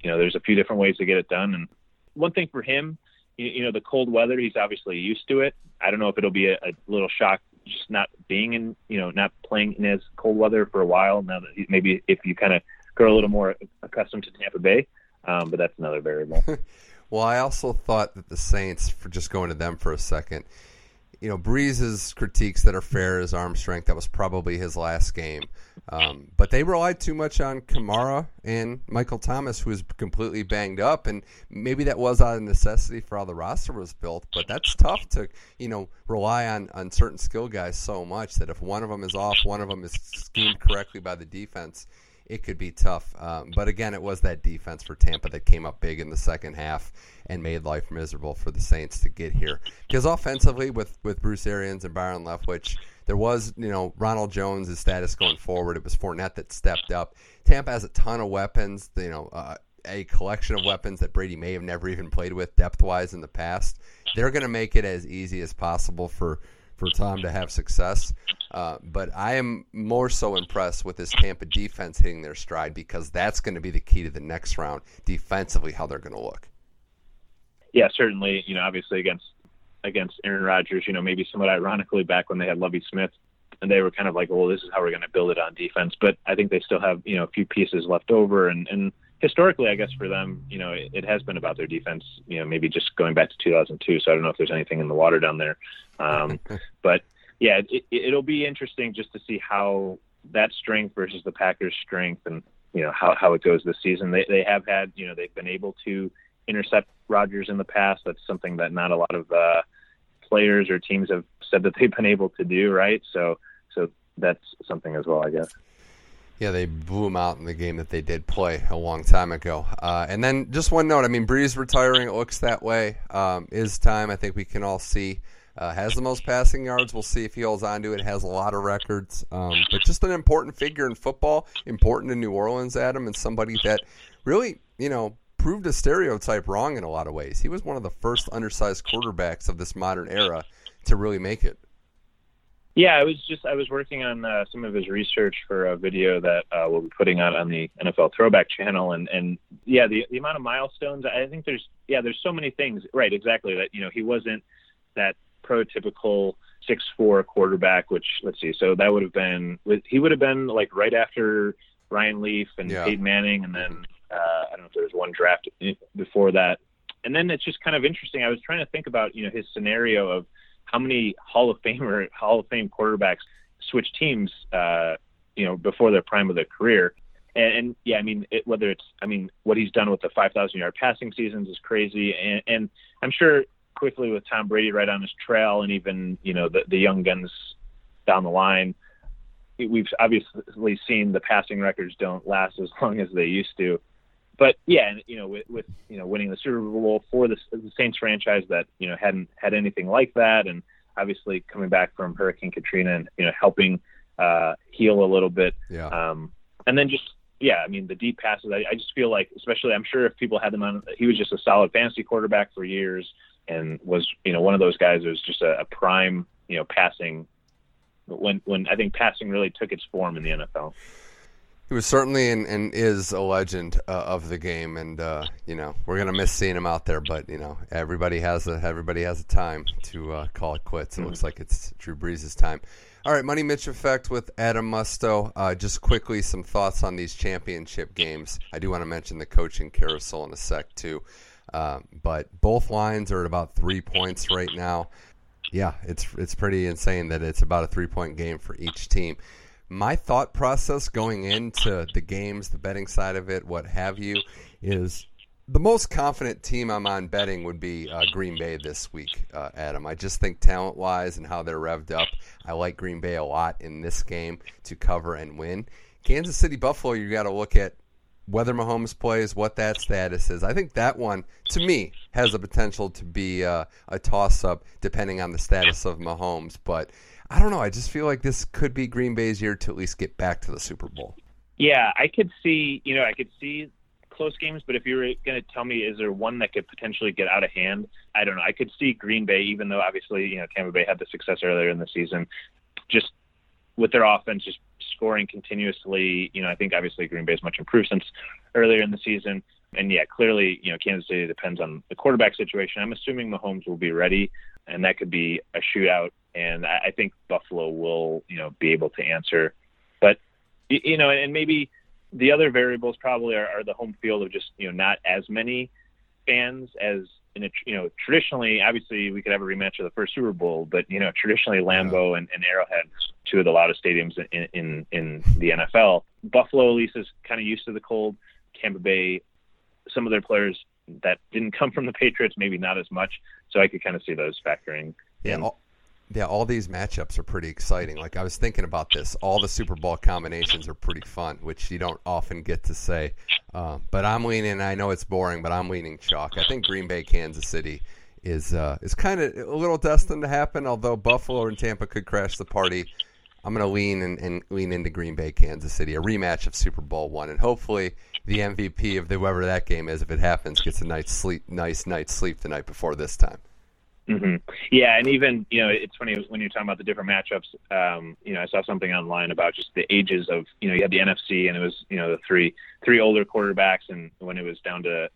you know, there's a few different ways to get it done. And one thing for him, you, you know, the cold weather, he's obviously used to it. I don't know if it'll be a, a little shock just not being in, you know, not playing in as cold weather for a while. Now that maybe if you kind of grow a little more accustomed to Tampa Bay, um, but that's another variable. <laughs> well, I also thought that the Saints, for just going to them for a second, you know, Brees's critiques that are fair, his arm strength, that was probably his last game. Um, but they relied too much on Kamara and Michael Thomas, who was completely banged up. And maybe that was out of necessity for how the roster was built. But that's tough to, you know, rely on, on certain skill guys so much that if one of them is off, one of them is schemed correctly by the defense, it could be tough. Um, but again, it was that defense for Tampa that came up big in the second half and made life miserable for the Saints to get here. Because offensively, with with Bruce Arians and Byron Leftwich, there was you know Ronald Jones' status going forward. It was Fournette that stepped up. Tampa has a ton of weapons. You know. Uh, a collection of weapons that Brady may have never even played with depth wise in the past. They're going to make it as easy as possible for for Tom to have success. Uh, but I am more so impressed with this Tampa defense hitting their stride because that's going to be the key to the next round defensively, how they're going to look. Yeah, certainly. You know, obviously against against Aaron Rodgers, you know, maybe somewhat ironically back when they had Lovie Smith, and they were kind of like, well, this is how we're going to build it on defense. But I think they still have you know a few pieces left over, and and historically, I guess for them, you know, it, it, has been about their defense. You know, maybe just going back to 2002. So I don't know if there's anything in the water down there. Um, <laughs> but yeah, it, it'll be interesting just to see how that strength versus the Packers' strength, and you know how how it goes this season. They they have had you know they've been able to intercept Rodgers in the past. That's something that not a lot of uh, players or teams have said that they've been able to do. Right. So so that's something as well, I guess. Yeah, they blew him out in the game that they did play a long time ago. Uh, and then just one note: I mean, Brees retiring. It looks that way. Um, is time. I think we can all see. Uh, has the most passing yards. We'll see if he holds on to it. Has a lot of records, um, but just an important figure in football, important in New Orleans, Adam, and somebody that really, you know, proved a stereotype wrong in a lot of ways. He was one of the first undersized quarterbacks of this modern era to really make it. Yeah, I was just I was working on uh, some of his research for a video that uh, we'll be putting out on the NFL Throwback channel, and and yeah, the the amount of milestones. I think there's yeah, there's so many things. Right, exactly. That you know he wasn't that prototypical six four quarterback. Which let's see, so that would have been he would have been like right after Ryan Leaf and Yeah. Peyton Manning, and then uh, I don't know if there was one draft before that. And then it's just kind of interesting. I was trying to think about you know his scenario of how many Hall of Famer Hall of Fame quarterbacks switch teams, uh, you know, before their prime of their career. And, and yeah, I mean, it, whether it's, I mean, what he's done with the 5,000 yard passing seasons is crazy. And, and I'm sure quickly with Tom Brady right on his trail, and even you know the the young guns down the line, we've obviously seen the passing records don't last as long as they used to. But yeah, and, you know, with, with you know winning the Super Bowl for the, the Saints franchise that you know hadn't had anything like that, and obviously coming back from Hurricane Katrina and you know helping uh, heal a little bit, Yeah. um, and then just yeah, I mean the deep passes. I, I just feel like, especially I'm sure if people had him on, he was just a solid fantasy quarterback for years, and was you know one of those guys that was just a, a prime you know passing when when I think passing really took its form in the NFL. He was certainly and, and is a legend uh, of the game, and uh, you know we're gonna miss seeing him out there. But you know everybody has a everybody has a time to uh, call it quits. It looks like it's Drew Brees' time. All right, Money Mitch effect with Adam Musto. Uh, just quickly, some thoughts on these championship games. I do want to mention the coaching carousel in a sec too, uh, but both lines are at about three points right now. Yeah, it's it's pretty insane that it's about a three point game for each team my thought process going into the games, the betting side of it, what have you, is the most confident team I'm on betting would be uh, Green Bay this week, uh, Adam. I just think talent wise and how they're revved up, I like Green Bay a lot in this game to cover and win. Kansas City Buffalo, you got to look at whether Mahomes plays, what that status is. I think that one, to me, has the potential to be uh, a toss up depending on the status of Mahomes. But I don't know. I just feel like this could be Green Bay's year to at least get back to the Super Bowl. Yeah, I could see, you know, I could see close games, but if you were going to tell me, is there one that could potentially get out of hand? I don't know. I could see Green Bay, even though obviously, you know, Tampa Bay had the success earlier in the season, just with their offense, just scoring continuously. You know, I think obviously Green Bay is much improved since earlier in the season. And yeah, clearly, you know, Kansas City depends on the quarterback situation. I'm assuming Mahomes will be ready, and that could be a shootout. And I, I think Buffalo will, you know, be able to answer. But you know, and maybe the other variables probably are, are the home field of just you know not as many fans as in a, you know traditionally. Obviously, we could have a rematch of the first Super Bowl, but you know traditionally Lambeau and, and Arrowhead, two of the loudest stadiums in in, in the NFL. Buffalo, at least, is kind of used to the cold. Tampa Bay, some of their players that didn't come from the Patriots, maybe not as much. So I could kind of see those factoring. Yeah, all, yeah, all these matchups are pretty exciting. Like I was thinking about this, all the Super Bowl combinations are pretty fun, which you don't often get to say. Uh, but I'm leaning. I know it's boring, but I'm leaning chalk. I think Green Bay, Kansas City is uh, is kind of a little destined to happen. Although Buffalo and Tampa could crash the party, I'm going to lean and, and lean into Green Bay, Kansas City, a rematch of Super Bowl one, and hopefully the MVP of whoever that game is, if it happens, gets a nice sleep, nice night's sleep the night before this time. Hmm Yeah, and even you know, it's funny when you're talking about the different matchups. Um, you know, I saw something online about just the ages of you know you had the NFC and it was you know the three three older quarterbacks, and when it was down to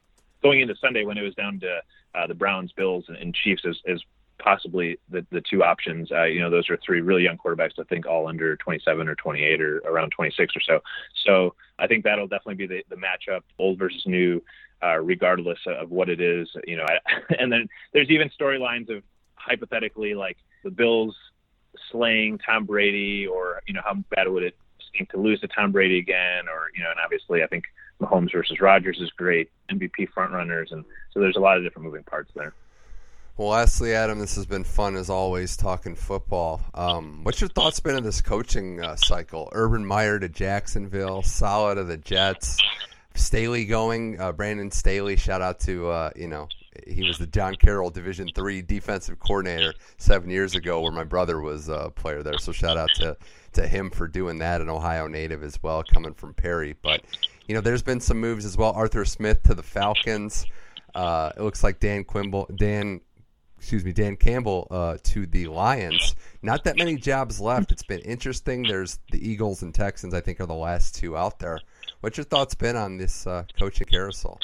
going into Sunday when it was down to uh, the Browns, Bills, and, and Chiefs as, as possibly the the two options. Uh, you know, those are three really young quarterbacks. I think all under 27 or 28 or around 26 or so. So I think that'll definitely be the, the matchup, old versus new, uh, regardless of what it is. You know, I, <laughs> and then there's even storylines of hypothetically like the Bills slaying Tom Brady, or you know, how bad would it stink to lose to Tom Brady again, or you know, and obviously I think Mahomes versus Rodgers is great, MVP frontrunners, and so there's a lot of different moving parts there. Well, lastly, Adam, this has been fun as always talking football. Um, what's your thoughts been on this coaching uh, cycle? Urban Meyer to Jacksonville, Saleh to the Jets, Staley going, uh, Brandon Staley. Shout out to uh, you know he was the John Carroll Division three defensive coordinator seven years ago, where my brother was a player there. So shout out to to him for doing that, an Ohio native as well, coming from Perry. But you know, there's been some moves as well. Arthur Smith to the Falcons. Uh, it looks like Dan Quimble, Dan excuse me, Dan Campbell uh, to the Lions. Not that many jobs left. It's been interesting. There's the Eagles and Texans. I think are the last two out there. What's your thoughts been on this uh, coaching carousel?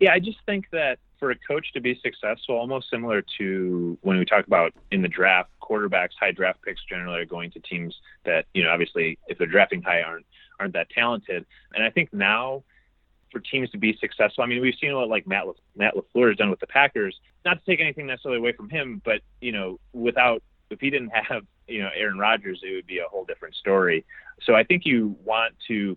Yeah, I just think that for a coach to be successful, almost similar to when we talk about in the draft, quarterbacks, high draft picks generally are going to teams that you know obviously if they're drafting high aren't aren't that talented. And I think now for teams to be successful. I mean, we've seen what like Matt Le- Matt Lafleur has done with the Packers. Not to take anything necessarily away from him, but you know, without if he didn't <laughs> have you know Aaron Rodgers, it would be a whole different story. So I think you want to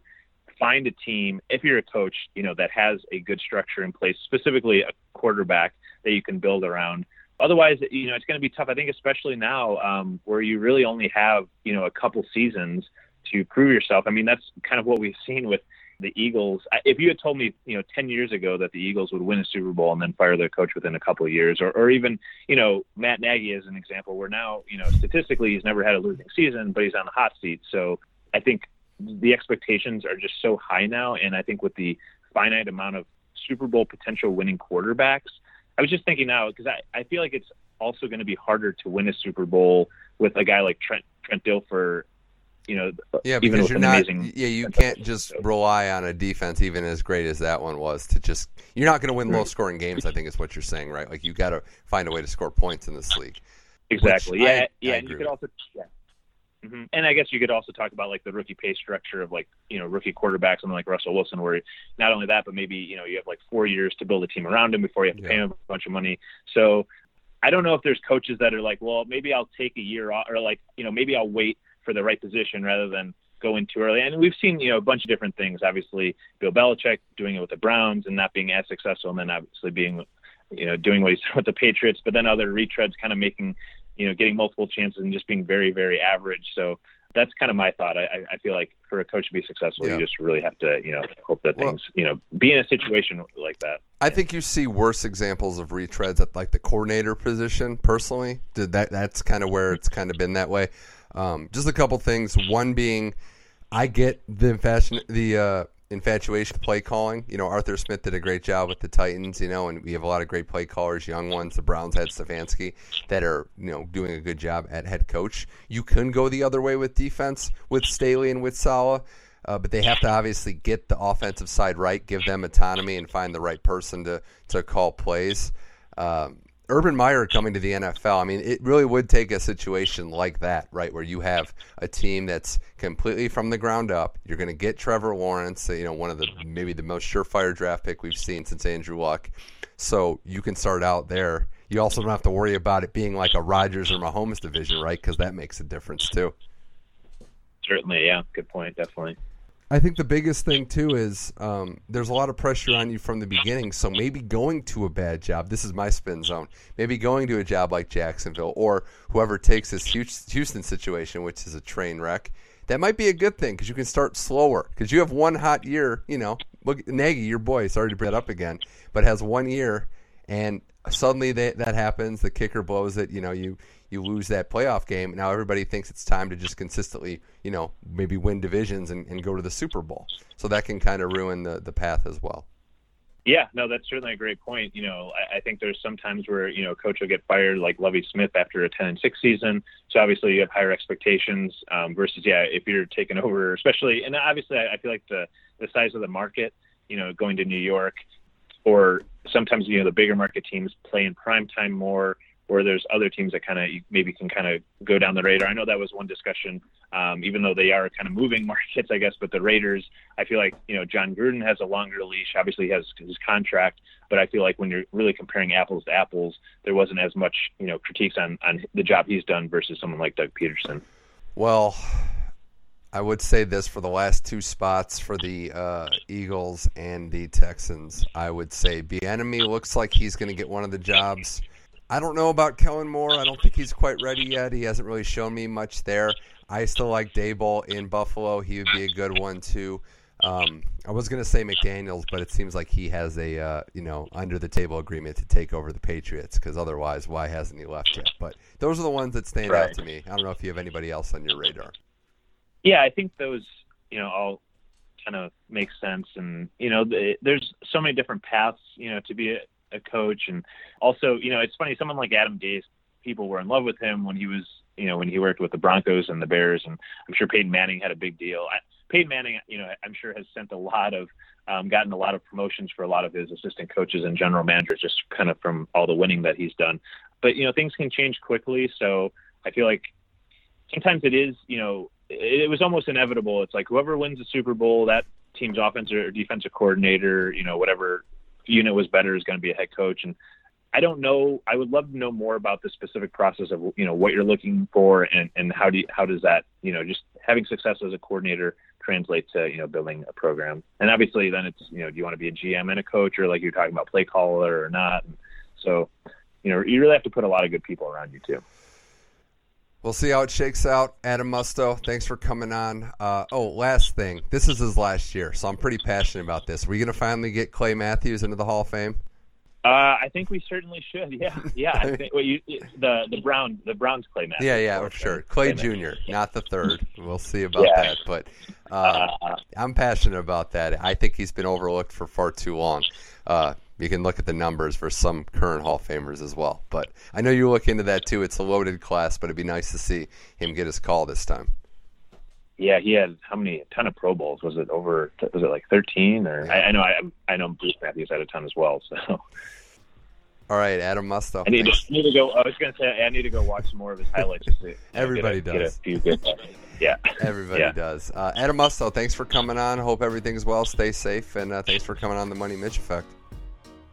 find a team if you're a coach, you know, that has a good structure in place, specifically a quarterback that you can build around. Otherwise, you know, it's going to be tough. I think, especially now, um, where you really only have, you know, a couple seasons to prove yourself. I mean, that's kind of what we've seen with the Eagles. If you had told me, you know, 10 years ago that the Eagles would win a Super Bowl and then fire their coach within a couple of years, or, or even, you know, Matt Nagy as an example, where now, you know, statistically he's never had a losing season, but he's on the hot seat. So I think the expectations are just so high now. And I think with the finite amount of Super Bowl potential winning quarterbacks, I was just thinking now, because I, I feel like it's also going to be harder to win a Super Bowl with a guy like Trent Trent Dilfer you know, yeah, because you're not. Yeah, you can't just rely on a defense, even as great as that one was, to just. You're not going to win low scoring games. I think is what you're saying, right? Like you got to find a way to score points in this league. Exactly. Yeah. I, yeah. I and you could also. Yeah. Mm-hmm. And I guess you could also talk about like the rookie pay structure of like you know rookie quarterbacks, something like Russell Wilson, where not only that, but maybe you know you have like four years to build a team around him before you have to yeah. pay him a bunch of money. So I don't know if there's coaches that are like, well, maybe I'll take a year off, or like you know maybe I'll wait for the right position rather than go in too early. And we've seen, you know, a bunch of different things. Obviously, Bill Belichick doing it with the Browns and not being as successful, and then obviously being, you know, doing what he's <laughs> done with the Patriots. But then other retreads, kind of making, you know, getting multiple chances and just being very, very average. So that's kind of my thought. I, I feel like for a coach to be successful, yeah. you just really have to, you know, hope that well, things, you know, be in a situation like that. I think you see worse examples of retreads at like the coordinator position. Personally, did that? That's kind of where it's kind of been that way. Um, just a couple things. One being, I get the fashion, the uh, infatuation play calling. You know, Arthur Smith did a great job with the Titans. You know, and we have a lot of great play callers, young ones. The Browns had Stefanski that are you know doing a good job at head coach. You can go the other way with defense with Staley and with Saleh. Uh, but they have to obviously get the offensive side right, give them autonomy, and find the right person to to call plays. Um, Urban Meyer coming to the NFL, I mean, it really would take a situation like that, right, where you have a team that's completely from the ground up. You're going to get Trevor Lawrence, you know, one of the maybe the most surefire draft pick we've seen since Andrew Luck. So you can start out there. You also don't have to worry about it being like a Rodgers or Mahomes division, right? Because that makes a difference too. Certainly, yeah. Good point. Definitely. I think the biggest thing too is um, there's a lot of pressure on you from the beginning. So maybe going to a bad job. This is my spin zone. Maybe going to a job like Jacksonville or whoever takes this Houston situation, which is a train wreck. That might be a good thing because you can start slower. Because you have one hot year, you know. Look, Nagy, your boy, sorry to bring that up again, but has one year, and suddenly that that happens. The kicker blows it. You know, you you lose that playoff game. Now everybody thinks it's time to just consistently, you know, maybe win divisions and, and go to the Super Bowl. So that can kind of ruin the, the path as well. Yeah, no, that's certainly a great point. You know, I, I think there's sometimes where you know a coach will get fired, like Lovie Smith after a 10 and 6 season. So obviously you have higher expectations um, versus yeah, if you're taking over, especially and obviously I, I feel like the the size of the market, you know, going to New York, or sometimes you know the bigger market teams play in prime time more or there's other teams that kind of maybe can kind of go down the radar. I know that was one discussion, um, even though they are kind of moving <laughs> markets, I guess. But the Raiders, I feel like you know Jon Gruden has a longer leash. Obviously, he has his contract, but I feel like when you're really comparing apples to apples, there wasn't as much you know critiques on on the job he's done versus someone like Doug Pederson. Well. I would say this for the last two spots for the uh, Eagles and the Texans. I would say Bieniemy looks like he's going to get one of the jobs. I don't know about Kellen Moore. I don't think he's quite ready yet. He hasn't really shown me much there. I still like Daboll in Buffalo. He would be a good one too. Um, I was going to say McDaniels, but it seems like he has a uh, you know under the table agreement to take over the Patriots because otherwise, why hasn't he left yet? But those are the ones that stand right. out to me. I don't know if you have anybody else on your radar. Yeah, I think those you know all kind of make sense, and you know the, there's so many different paths you know to be a a coach. And also, you know, it's funny. Someone like Adam Gase, people were in love with him when he was, you know, when he worked with the Broncos and the Bears, and I'm sure Peyton Manning had a big deal. I, Peyton Manning, you know, I'm sure has sent a lot of, um, gotten a lot of promotions for a lot of his assistant coaches and general managers, just kind of from all the winning that he's done. But you know, things can change quickly, so I feel like sometimes it is, you know, it, was almost inevitable. It's like whoever wins the Super Bowl, that team's offensive or defensive coordinator, you know, whatever unit was better is going to be a head coach. And I don't know. I would love to know more about the specific process of you know what you're looking for and and how do you, how does that you know just having success as a coordinator translate to you know building a program. And obviously, then it's you know do you want to be a GM and a coach or like you're talking about play caller or not. And so you know you really have to put a lot of good people around you too. We'll see how it shakes out. Adam Musto, thanks for coming on. Uh, oh, last thing. This is his last year, so I'm pretty passionate about this. Are we going to finally get Clay Matthews into the Hall of Fame? Uh, I think we certainly should. <laughs> Yeah, yeah. I think well, you, the the Brown the Browns Clay Matthews. Yeah, yeah, for sure. Clay, Clay Jr., not the third. We'll see about yeah. that. But uh, uh, <laughs> I'm passionate about that. I think he's been overlooked for far too long. You can look at the numbers for some current Hall of Famers as well. But I know you look into that too. It's a loaded class, but it'd be nice to see him get his call this time. Yeah, he had how many? A ton of Pro Bowls. Was it over? Was it like thirteen? Or yeah. I, I, know I, I know Bruce Matthews had a ton as well. So. <laughs> All right, Adam Musto. I need to, need to go. I was going to say I need to go watch some more of his highlights. Just to, <laughs> Everybody get a, does. Get a few good. <laughs> Yeah. Everybody yeah. does. Uh, Adam Musto, thanks for coming on. Hope everything's well. Stay safe, and uh, thanks for coming on the Money Mitch Effect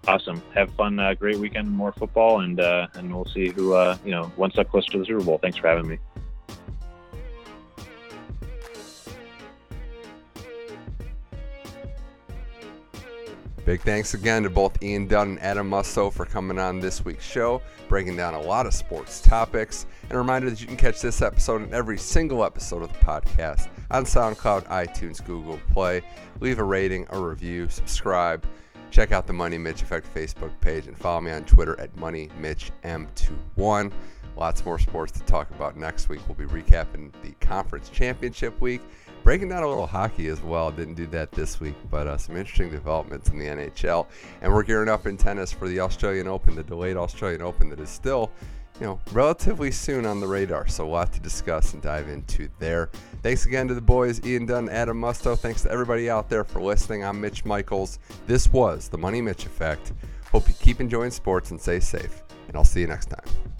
awesome. Have fun. Uh, great weekend. More football, and uh, and we'll see who uh, you know one step closer to the Super Bowl. Thanks for having me. Big thanks again to both Ian Dunn and Adam Musto for coming on this week's show, breaking down a lot of sports topics. And a reminder that you can catch this episode and every single episode of the podcast on SoundCloud, iTunes, Google Play. Leave a rating, a review, subscribe. Check out the Money Mitch Effect Facebook page and follow me on Twitter at MoneyMitchM21. Lots more sports to talk about next week. We'll be recapping the conference championship week, breaking down a little hockey as well. Didn't do that this week, but uh, some interesting developments in the NHL. And we're gearing up in tennis for the Australian Open, the delayed Australian Open that is still you know, relatively soon on the radar. So a lot to discuss and dive into there. Thanks again to the boys, Ian Dunn, Adam Musto. Thanks to everybody out there for listening. I'm Mitch Michaels. This was the Money Mitch Effect. Hope you keep enjoying sports and stay safe. And I'll see you next time.